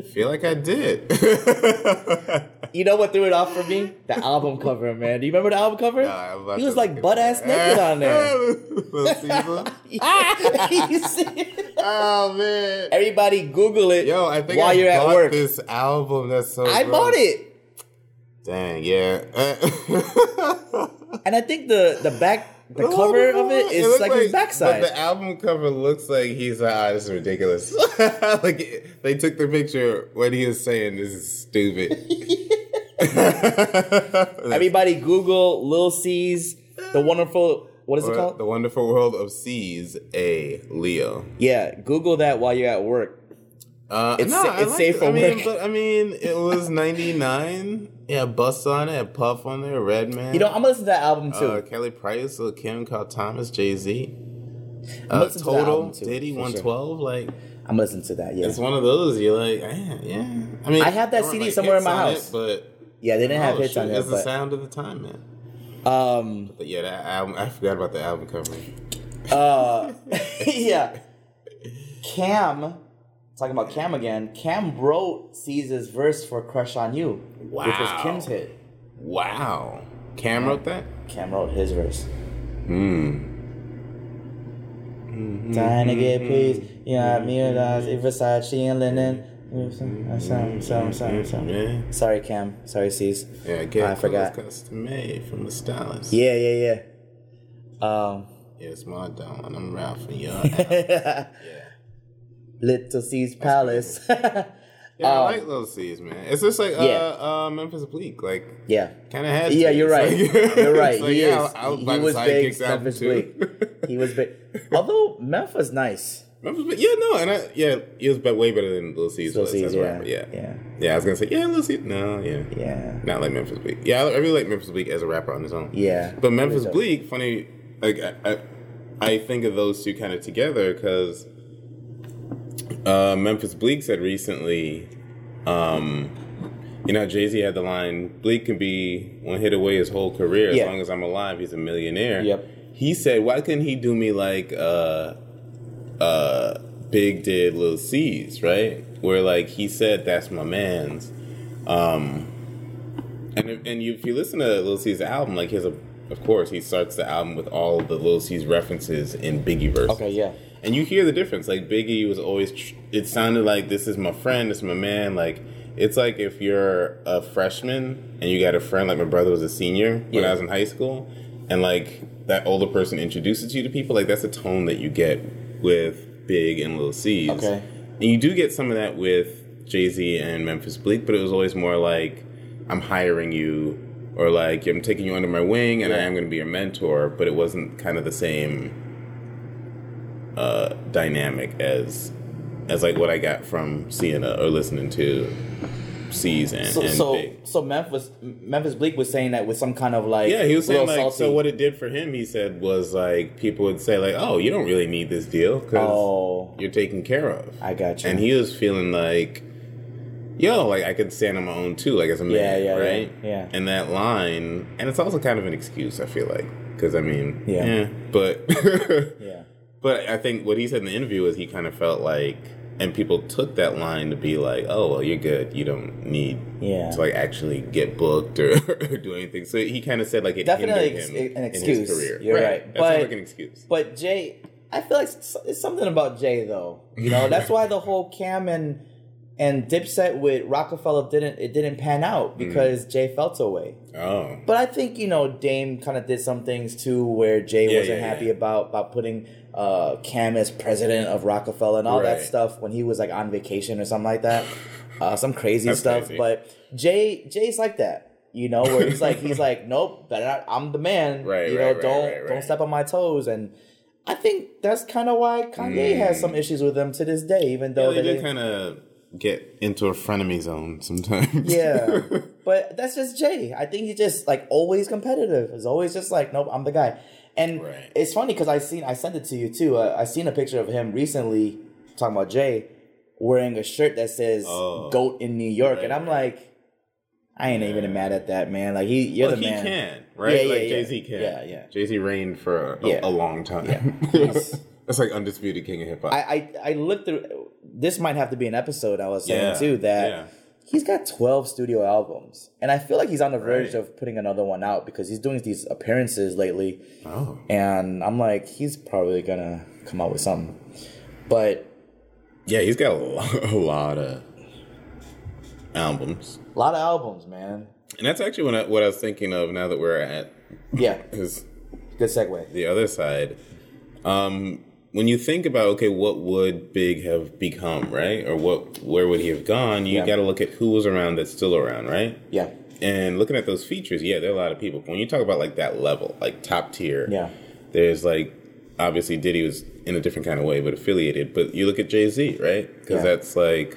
I feel like I did. You know what threw it off for me? The album cover, man. Do you remember the album cover? Nah, he was like butt ass naked on there. Oh man. Everybody Google it Yo, I think while I you're at work. this album. That's so. I gross. bought it. Dang, yeah. And I think the the back the The cover of it looked is like, his backside. But the album cover looks like he's like, ah, this is ridiculous. like they took the picture when he was saying this is stupid. Everybody Google Lil Cease The Wonderful what is it called? The Wonderful World of Cease A Leo. yeah, Google that while you're at work. Uh, It's no, sa- it's safe it. for I mean, work. but I mean, it was ninety nine. Yeah, Bust on it, had Puff on there, Redman. You know, I'm gonna listen to that album too. uh, Kelly Price, Lil Kim, Carl Thomas, Jay Z. Uh, to Total, album too, Diddy, for sure. one twelve. Like I'm listening to that. Yeah, it's one of those. You're like, eh, yeah. I mean, I have that CD like, somewhere in my house. it, but yeah. They didn't have oh, hits shit, on there, It's the sound of the time, man. um, But yeah, that album. I forgot about the album cover. uh, yeah. Cam talking about Cam again. Cam wrote Caesar's verse for "Crush on You," which was Kim's hit. Wow. Cam wrote that? Cam wrote his verse. Hmm. Trying to get peace, yeah, me and us, Versace and linen. Some, some, some, some. Yeah. Sorry, Cam. Sorry, Cease. Yeah, get I forgot. custom made from the stylist. Yeah, yeah, yeah. Um, Yes, my darling, I'm Ralph and you're yeah. Little Cease Palace. Yeah, I Um, like Little Cease, man. It's just like uh, Yeah. uh, Memphis Bleek, like yeah. kind of has. Yeah, to. you're right. like- you're right. like, he yeah, is. I'll- I'll he was big. Memphis. Bleek. He was big. Although Memphis nice. Memphis Bleek, yeah, no, and I, yeah, he was way better than Little Cease Lil was Cease, yeah, rapper. Yeah, yeah. yeah. I was gonna say, yeah, Lil Cease, no, yeah, Yeah. not like Memphis Bleek. Yeah, I I really like Memphis Bleek as a rapper on his own. Yeah. but Memphis Bleek, funny, like I, I, I think of those two kind of together because uh, Memphis Bleek said recently, um, you know, Jay Z had the line, "Bleek can be one hit away his whole career. As long as I'm alive, he's a millionaire." Yep. He said, "Why couldn't he do me like uh, uh, Big did Lil Cease, right? Where like he said, that's my man's." Um, and if, and you, if you listen to Lil Cease album, like his, of course, he starts the album with all the Lil Cease references in Biggie verses. Okay, yeah. And you hear the difference. Like Biggie was always, tr- it sounded like this is my friend, this is my man. Like it's like if you're a freshman and you got a friend, like my brother was a senior when Yeah. I was in high school, and like that older person introduces you to people. Like that's the tone that you get with Big and Lil Cease. Okay. And you do get some of that with Jay Z and Memphis Bleek, but it was always more like I'm hiring you. Or like I'm taking you under my wing, and I am going to be your mentor, but it wasn't kind of the same uh, dynamic as as like what I got from seeing or listening to Cease and, So, and so, Big. so Memphis, Memphis Bleek was saying that with some kind of like, Yeah, he was saying like salty- so. What it did for him, he said, was like people would say like, "Oh, you don't really need this deal because Oh, you're taken care of." I got you. And he was feeling like, "Yo, like I could stand on my own too, like as a man, Yeah, yeah, yeah, right?" yeah. And that line, and it's also kind of an excuse. I feel like because I mean, Yeah. yeah, but yeah, But I think what he said in the interview is he kind of felt like, and people took that line to be like, "Oh, well, you're good. You don't need Yeah. to like actually get booked or, or do anything." So he kind of said like it Definitely ex- him an excuse. career. You're right. That But- sounds like an excuse. But Jay, I feel like it's something about Jay though. You know, that's why the whole Cam and and Dipset with Roc-A-Fella didn't it didn't pan out Mm. because Jay felt away. Oh, But I think you know Dame kind of did some things too where Jay Yeah, wasn't yeah, happy about about putting uh, Cam as president of Roc-A-Fella and all that stuff when he was like on vacation or something like that. Uh, some crazy That's stuff. crazy. But Jay Jay's like that. You know, where he's like he's like, nope, better not, I'm the man. Right, You know, right, don't right, right. don't step on my toes. And I think that's kind of why Kanye has some issues with them to this day, even Mm. yeah, though they they kind of get into a frenemy zone sometimes. yeah, but that's just Jay. I think he's just like always competitive. He's always just like, nope, I'm the guy. And Right. it's funny because I seen I sent it to you too. Uh, I seen a picture of him recently talking about Jay wearing a shirt that says Oh. "Goat in New York," Right, and I'm like, I ain't even mad at that man. Like he, you're well, the he man. can, right? Yeah, yeah, like yeah. Jay Z can. Yeah, yeah. Jay Z reigned for a, Yeah. a long time. Yeah. That's like undisputed king of hip hop. I, I I looked through. This might have to be an episode. I was saying Yeah, too that. He's got 12 studio albums. And I feel like he's on the verge Right. of putting another one out because he's doing these appearances lately. Oh, And I'm like, he's probably gonna come out with something. But yeah, he's got a lot, a lot of albums. a lot of albums, man. And that's actually what I, what I was thinking of now that we're at Yeah, his good segue. the other side. Um, when you think about okay, what would Big have become, right? Or what where would he have gone? You Yeah. got to look at who was around that's still around, right? Yeah, And looking at those features, yeah, there are a lot of people. But when you talk about like that level, like top tier, yeah, there's like obviously Diddy was in a different kind of way, but affiliated. But you look at Jay Z, right? Because Yeah. that's like,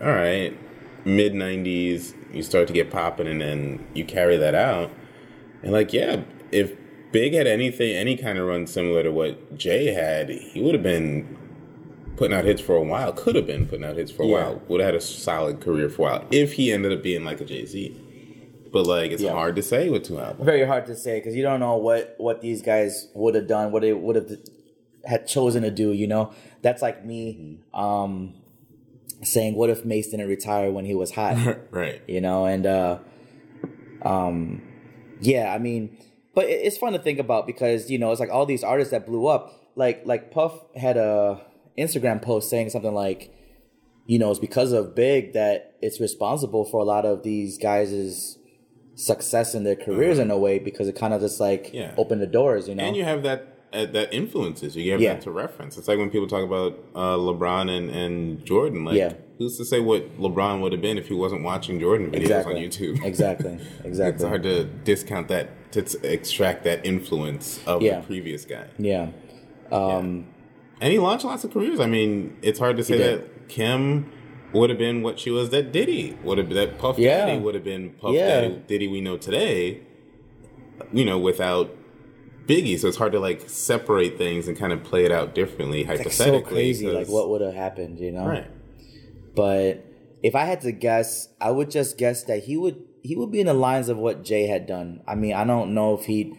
all right, mid '90s, you start to get popping, and then you carry that out. And like, yeah, if Big had anything, any kind of run similar to what Jay had, he would have been putting out hits for a while. Could have been putting out hits for a Yeah. while. Would have had a solid career for a while if he ended up being like a Jay Z. But like, it's Yeah. hard to say with two albums. very hard to say because you don't know what what these guys would have done, what they would have had chosen to do. You know, that's like me. Um, saying, "What if Mase didn't retire when he was hot?" right. you know, and uh, um, yeah, I mean, but it's fun to think about because you know it's like all these artists that blew up. Like like Puff had a Instagram post saying something like, you know, it's because of Big that it's responsible for a lot of these guys' success in their careers in a way because it kind of just like Mm-hmm. Yeah. opened the doors, you know. And you have that that influences you. You have Yeah. that to reference. It's like when people talk about uh, LeBron and, and Jordan. Like, Yeah. who's to say what LeBron would have been if he wasn't watching Jordan videos exactly. on YouTube? exactly. Exactly. It's hard to discount that to t- extract that influence of Yeah. the previous guy. Yeah. Um, And he launched lots of careers. I mean, it's hard to say that Kim would have been what she was. That Diddy would have. That Puff Yeah. Daddy would have been Puff Yeah. Daddy Diddy we know today. You know, without Biggie, so it's hard to like separate things and kind of play it out differently, like hypothetically. so crazy, like what would have happened, you know? Right. But if I had to guess, I would just guess that he would he would be in the lines of what Jay had done. I mean, I don't know if he'd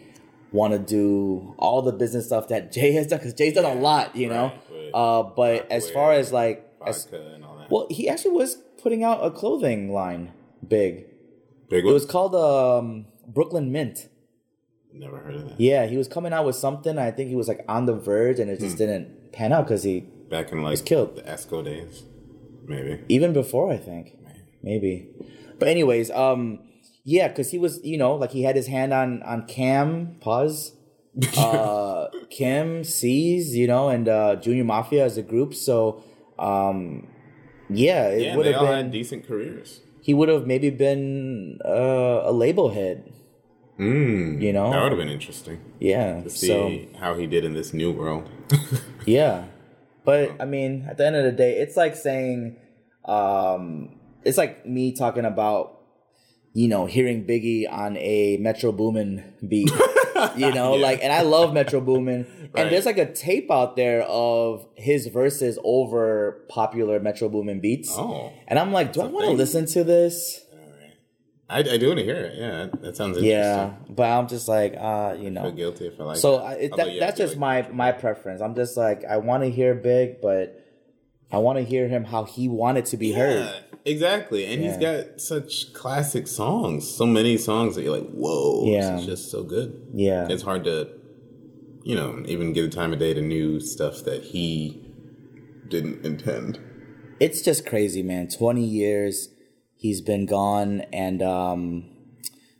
want to do all the business stuff that Jay has done because Jay's done a lot, you know. Right, right. Uh, but as far as like, as, and all that. well, he actually was putting out a clothing line, big. Big It was called um, Brooklyn Mint. Never heard of that. Yeah, he was coming out with something. I think he was like on the verge, and it Hmm. just didn't pan out because he Back in like killed. the Esco days, maybe. even before I think maybe. But anyways, um, yeah, because he was you know like he had his hand on on Cam pause, uh, Kim Cease you know and uh, Junior Mafia as a group. So um, yeah, it Yeah, would have been. had decent careers. he would have maybe been uh, a label head. Mm, You know? that would have been interesting Yeah. to see So how he did in this new world. Yeah. But I mean, at the end of the day, it's like saying um it's like me talking about you know, hearing Biggie on a Metro Boomin beat. you know, Yeah. like and I love Metro Boomin. Right. And there's like a tape out there of his verses over popular Metro Boomin beats. oh, And I'm like, do I want to listen to this? I, I do want to hear it. Yeah, that, sounds interesting. Yeah. But I'm just like, uh, you I know. feel guilty if I like. So it. I, it, that, yeah, that's just like my my preference. I'm just like I want to hear Big, but I want to hear him how he wanted to be heard. Exactly. And he's got such classic songs. So many songs that you're like, whoa, Yeah. is just so good. Yeah, It's hard to, you know, even give the time of day to new stuff that he didn't intend. it's just crazy, man. Twenty years he's been gone, and um,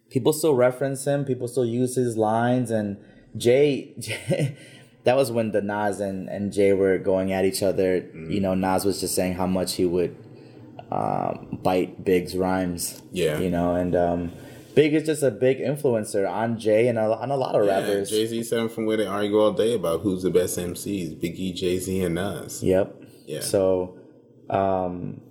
people still reference him. People still use his lines, and Jay. Jay that was when the Nas and, and Jay were going at each other. You know, Nas was just saying how much he would um, bite Big's rhymes. Yeah. you know, and um, Big is just a big influencer on Jay and a, on a lot of rappers. Jay Z said from where they argue all day about who's the best MCs: Biggie, Jay Z, and Nas. Yep. Yeah. So, um,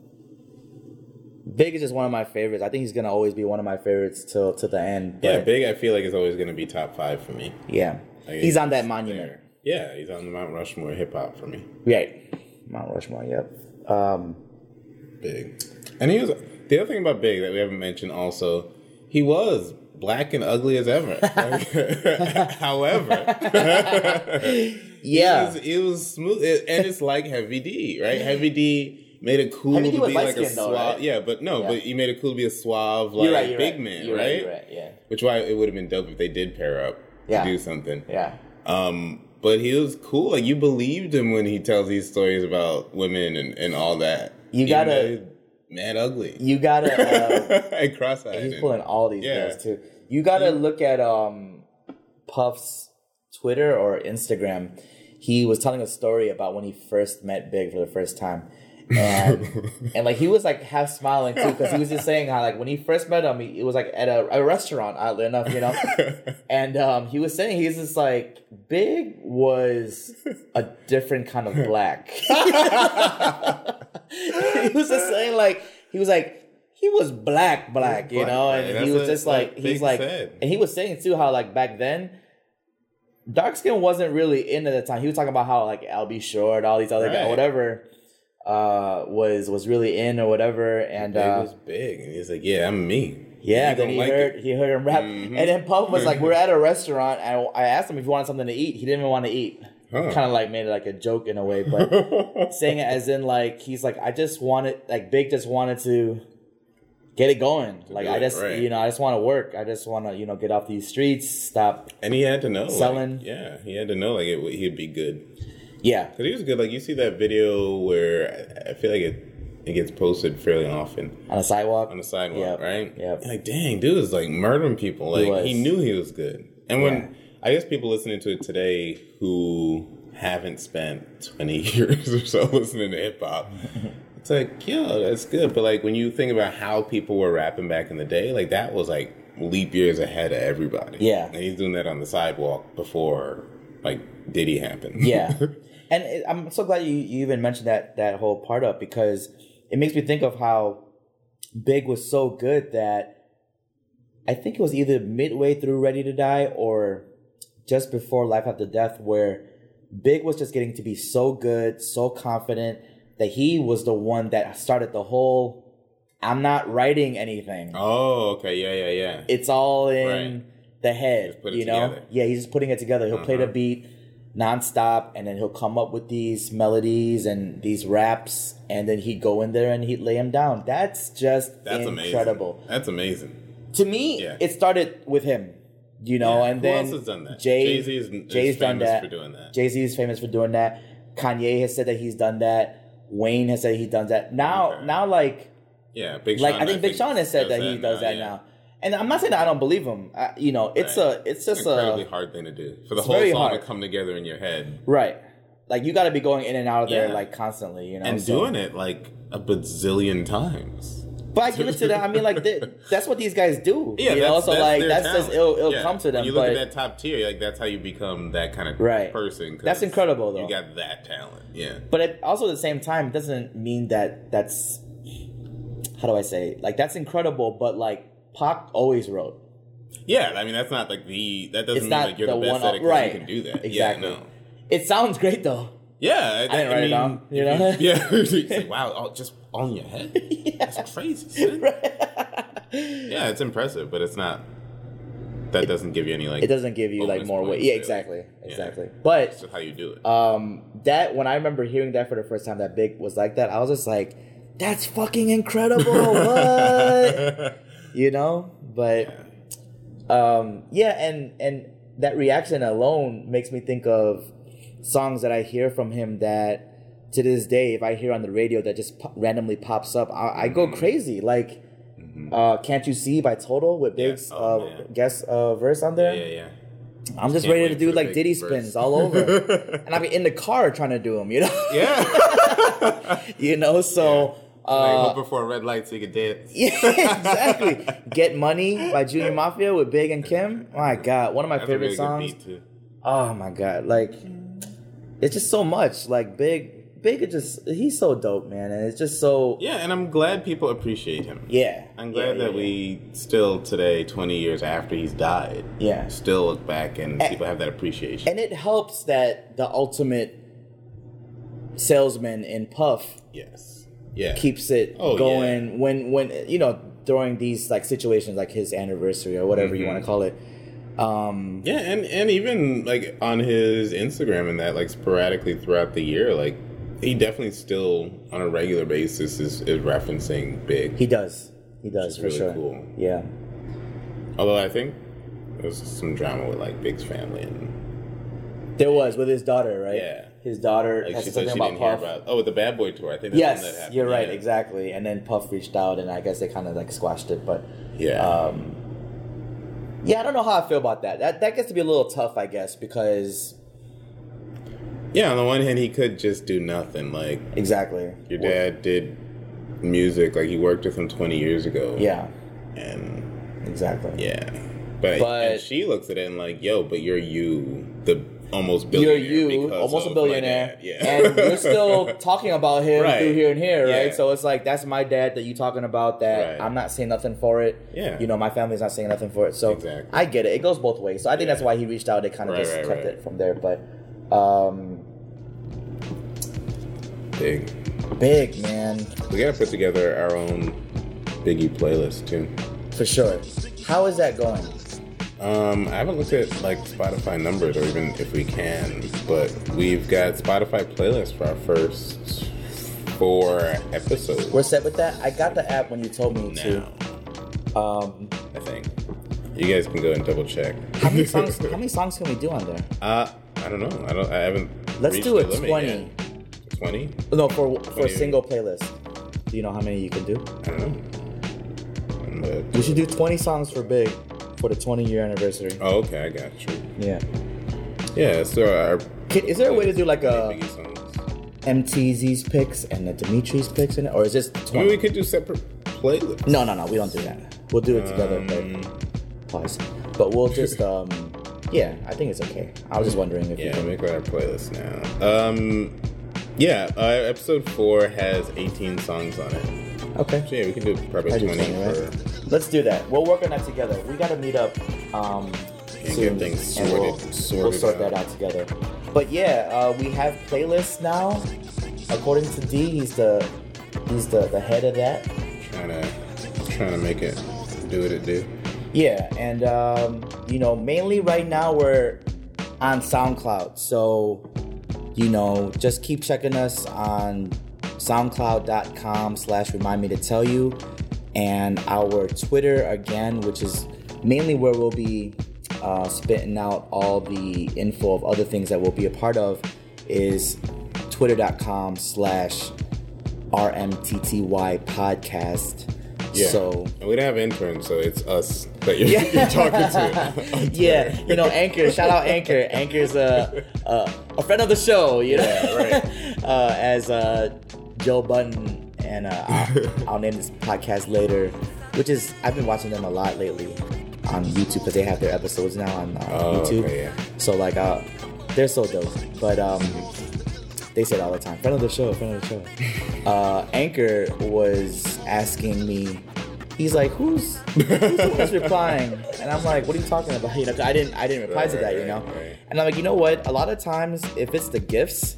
Big is just one of my favorites. I think he's gonna always be one of my favorites till to the end. Yeah, Big. I feel like is always to be top five for me. yeah, Like, he's on that there. monument. Yeah, he's on the Mount Rushmore hip hop for me. Right, Mount Rushmore. Yep. Um, Big. And he was the other thing about Big that we haven't mentioned also, he was black and ugly as ever. However, yeah, it was, it was smooth, and it's like Heavy D, right? Heavy D made it cool to be like a though, suave. right? Yeah, but no, Yeah. but he made it cool to be a suave, like you're right. You're big right. man, right? Right. Yeah. Which why it would have been dope if they did pair up Yeah. to do something. Yeah. Um, but he was cool. Like you believed him when he tells these stories about women and, and all that. You gotta- mad ugly. You gotta. Uh, and cross-eyed. he's pulling all these Yeah. girls too. You gotta look at um, Puff's Twitter or Instagram. He was telling a story about when he first met Big for the first time. And and like he was like half smiling too because he was just saying how like when he first met him he, it was like at a, a restaurant oddly enough you know? And um he was saying he's just like big was a different kind of black. He was just saying like he was like he was black black you Black, know? and he was just like like, he's like said. and he was saying too how like back then dark skin wasn't really in at the time. He was talking about how like Al B. Sure all these other guys whatever uh was was really in or whatever and Big uh was big, and he's like, "Yeah, I'm me." yeah then he like heard it. he heard him rap Mhm. and then Puff was like we're at a restaurant and I asked him if he wanted something to eat he didn't even want to eat Huh. kind of like made it like a joke in a way, but saying it as in like he's like I just wanted like Big just wanted to get it going. Like I just right. you know I just want to work. I just want to you know get off these streets. Stop. and he had to know, like, Selling. yeah, he had to know like it, he'd be good. Yeah. Cause he was good. Like you see that video where I feel like it it gets posted fairly often On the sidewalk. on the sidewalk, Yep. right? Yep. Like, dang, dude is like murdering people. Like was. he, knew he was good. And when Yeah. I guess people listening to it today who haven't spent twenty years or so listening to hip hop, it's like, yeah, that's good. But like when you think about how people were rapping back in the day, like that was like leap years ahead of everybody. Yeah. And he's doing that on the sidewalk before like Diddy happened. Yeah. and it, I'm so glad you, you even mentioned that that whole part up because it makes me think of how Big was so good that I think it was either midway through Ready to Die or just before Life After Death where Big was just getting to be so good, so confident that he was the one that started the whole I'm not writing anything. Oh, okay, yeah, yeah, yeah. It's all in Right. the head, Just put it you know? together. Yeah, he's just putting it together. He'll play the Uh-huh. beat nonstop and then he'll come up with these melodies and these raps and then he'd go in there and he'd lay them down. That's just That's incredible. amazing. That's amazing. To me, Yeah. it started with him. You know, Yeah. and Who then else has done that? Jay, Jay-Z is- Jay's done famous that. for doing that. Jay Z is famous for doing that. Kanye has said that he's done that. Wayne has said he's done that. Now, Okay. now, like Yeah, Big like I think Big Sean has said that he does that yeah. now. And I'm not saying that I don't believe him. I, you know, it's Right. a, it's just an incredibly a hard thing to do for the whole song hard. to come together in your head right. Like you got to be going in and out of there Yeah. like constantly. You know, and so- doing it like a bazillion times. But I give it to them. I mean, like they, that's what these guys do. Yeah, you know, so that's like that's just it'll, it'll Yeah. come to them. When you look but at that top tier, like that's how you become that kind of Right. person. That's incredible, though. You got that talent. Yeah. but it, also at the same time, it doesn't mean that that's how do I say like that's incredible. But like Pac always wrote. Yeah, I mean that's not like the that doesn't mean like you're the the, best one at it right. you can do that. Exactly. Yeah, no. It sounds great though. Yeah, I, didn't write it down, you know? Yeah, like, wow, all, just on your head. yeah. That's crazy. son. Yeah, it's impressive, but it's not. That doesn't give you any like. It doesn't give you like more weight. Yeah, really. exactly, Yeah. exactly. But just how you do it. um that when I remember hearing that for the first time that Big was like that, I was just like, that's fucking incredible. what? You know? But um yeah, and and that reaction alone makes me think of songs that I hear from him that to this day, if I hear on the radio that just po- randomly pops up, I, I go Mm-hmm. crazy. Like, uh, "Can't You See" by Total with Big's Oh, uh, guest uh, verse on there. yeah, yeah. I'm just Can't ready to do like Diddy verse. spins all over, and I'll be in the car trying to do them. You know, Yeah. you know. So, like, uh, hope before a red light so you can dance. yeah, exactly. "Get Money" by Junior Mafia with Big and Kim. My God, one of my That's favorite songs. good beat too. Oh my God, like it's just so much. Like Big, Big is just he's so dope, man, and it's just so Yeah, and I'm glad people appreciate him. yeah. I'm glad Yeah, that yeah, we still today, 20 years after he's died, Yeah. still look back and And- people have that appreciation. and it helps that the ultimate salesman in Puff yes. Yeah. keeps it Oh, going when when you know during these like situations like his anniversary or whatever you Mhm. want to call it um Yeah, and and even like on his Instagram and that, like sporadically throughout the year, like he definitely still on a regular basis is, is referencing Big. he does he does for really sure cool. yeah Although I think there's some drama with like Big's family and there was with his daughter right Yeah. His daughter like has she said she about didn't hear Puff about oh with the Bad Boy tour. I think that's when that yes happened. you're right yeah. exactly and then Puff reached out and I guess they kind of like squashed it but Yeah. um yeah I don't know how I feel about that that that gets to be a little tough I guess because yeah, on the one hand, he could just do nothing. Like exactly your dad did music, like he worked with him 20 years ago. yeah and exactly yeah, but, But- she looks at it and like, yo, but you're you, the almost you're you, almost a billionaire. Yeah, and you're still talking about him Right. through here and here, right? Yeah. So it's like that's my dad that you talking about. That Right. I'm not saying nothing for it. Yeah. you know, my family's not saying nothing for it. So Exactly. I get it. It goes both ways. So I think Yeah. that's why he reached out. They kind of Right, just right, kept right. it from there. But um, big. big man, We gotta put together our own Biggie playlist too. for sure. How is that going? Um, I haven't looked at like Spotify numbers or even if we can, but we've got Spotify playlists for our first four episodes. We're set with that. I got the app when you told me now, to. Um, I think. You guys can go and double check. how many songs? how many songs can we do on there? Uh, I don't know. I don't. I haven't. Let's do limit twenty. Twenty? No, for for a single playlist. Do you know how many you can do? I don't know. We should do twenty songs for Big for the twenty year anniversary. Oh, okay. I got you. Yeah. Yeah. So our. Can, is there a way to do like a. M. Teezy's picks and the Dimitri's picks in it, or is this I mean, we could do separate playlists. No, no, no. We don't do that. We'll do it together. Um, but pause. But we'll just um. Yeah, I think it's okay. I was just wondering if you Yeah, can. make our playlist now. Um, yeah, uh, episode four has 18 songs on it. Okay. So yeah, we can do probably I do 20 20, right? for Let's do that. We'll work on that together. We got to meet up um, And soon, get things and we'll, sorted- sorted we'll sort out. that out together. But yeah, uh, we have playlists now. According to D, he's the he's the, the head of that. trying to trying to make it do what it do. Yeah, and um, you know, mainly right now we're on SoundCloud. So, you know, just keep checking us on soundcloud.com slash remind me to tell you. And our Twitter again, which is mainly where we'll be uh, spitting out all the info of other things that we'll be a part of, is twitter.com slash RMTTY podcast. Yeah. So And we don't have interns, so it's us that you're, you're talking to. yeah, you know, Anchor. Shout out Anchor. Anchor's a a, a friend of the show. You know, Yeah, right. uh, as uh, Joe Budden, and uh, I'll, I'll name this podcast later, which is I've been watching them a lot lately on YouTube because they have their episodes now on uh, Oh, YouTube. okay, yeah. So like, uh, they're so dope. But um, they say it all the time. Friend of the show. Friend of the show. Uh, Anchor was asking me. He's like, who's who's replying? And I'm like, what are you talking about? You know, I didn't I didn't reply to Right, that, you right, know. right. And I'm like, you know what? A lot of times, if it's the gifts,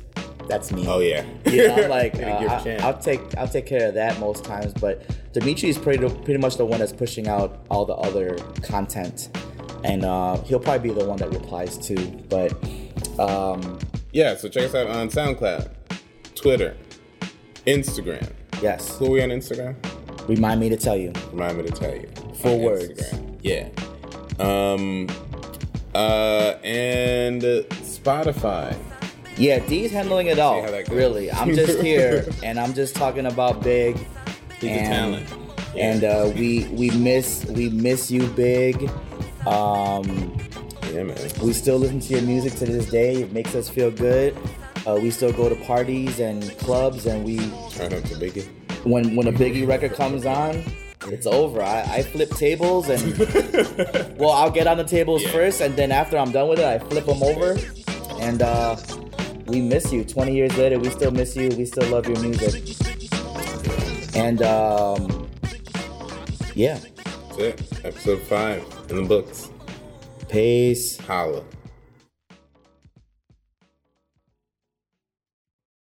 that's me. Oh yeah. You know, I'm like uh, I, I'll take I'll take care of that most times. But Dimitri is pretty pretty much the one that's pushing out all the other content, and uh, he'll probably be the one that replies too. But um, yeah, so check us out on SoundCloud, Twitter, Instagram. yes, Who are we on Instagram? remind me to tell you. Remind me to tell you. Full On words. Instagram. Yeah. Um. Uh. And Spotify. Yeah, D's handling it all. how that goes. Really, I'm just here and I'm just talking about Big. He's a and, talent. Yeah. And uh, we we miss we miss you, Big. Um, Yeah, man. we still listen to your music to this day. It makes us feel good. Uh, we still go to parties and clubs, and we Turn up to Biggie. when when a Biggie record comes on, it's over. I, I flip tables and well, I'll get on the tables Yeah. first, and then after I'm done with it, I flip them over. And uh, we miss you. 20 years later, we still miss you. We still love your music. And um, yeah, That's it. Episode five in the books. peace. Holla.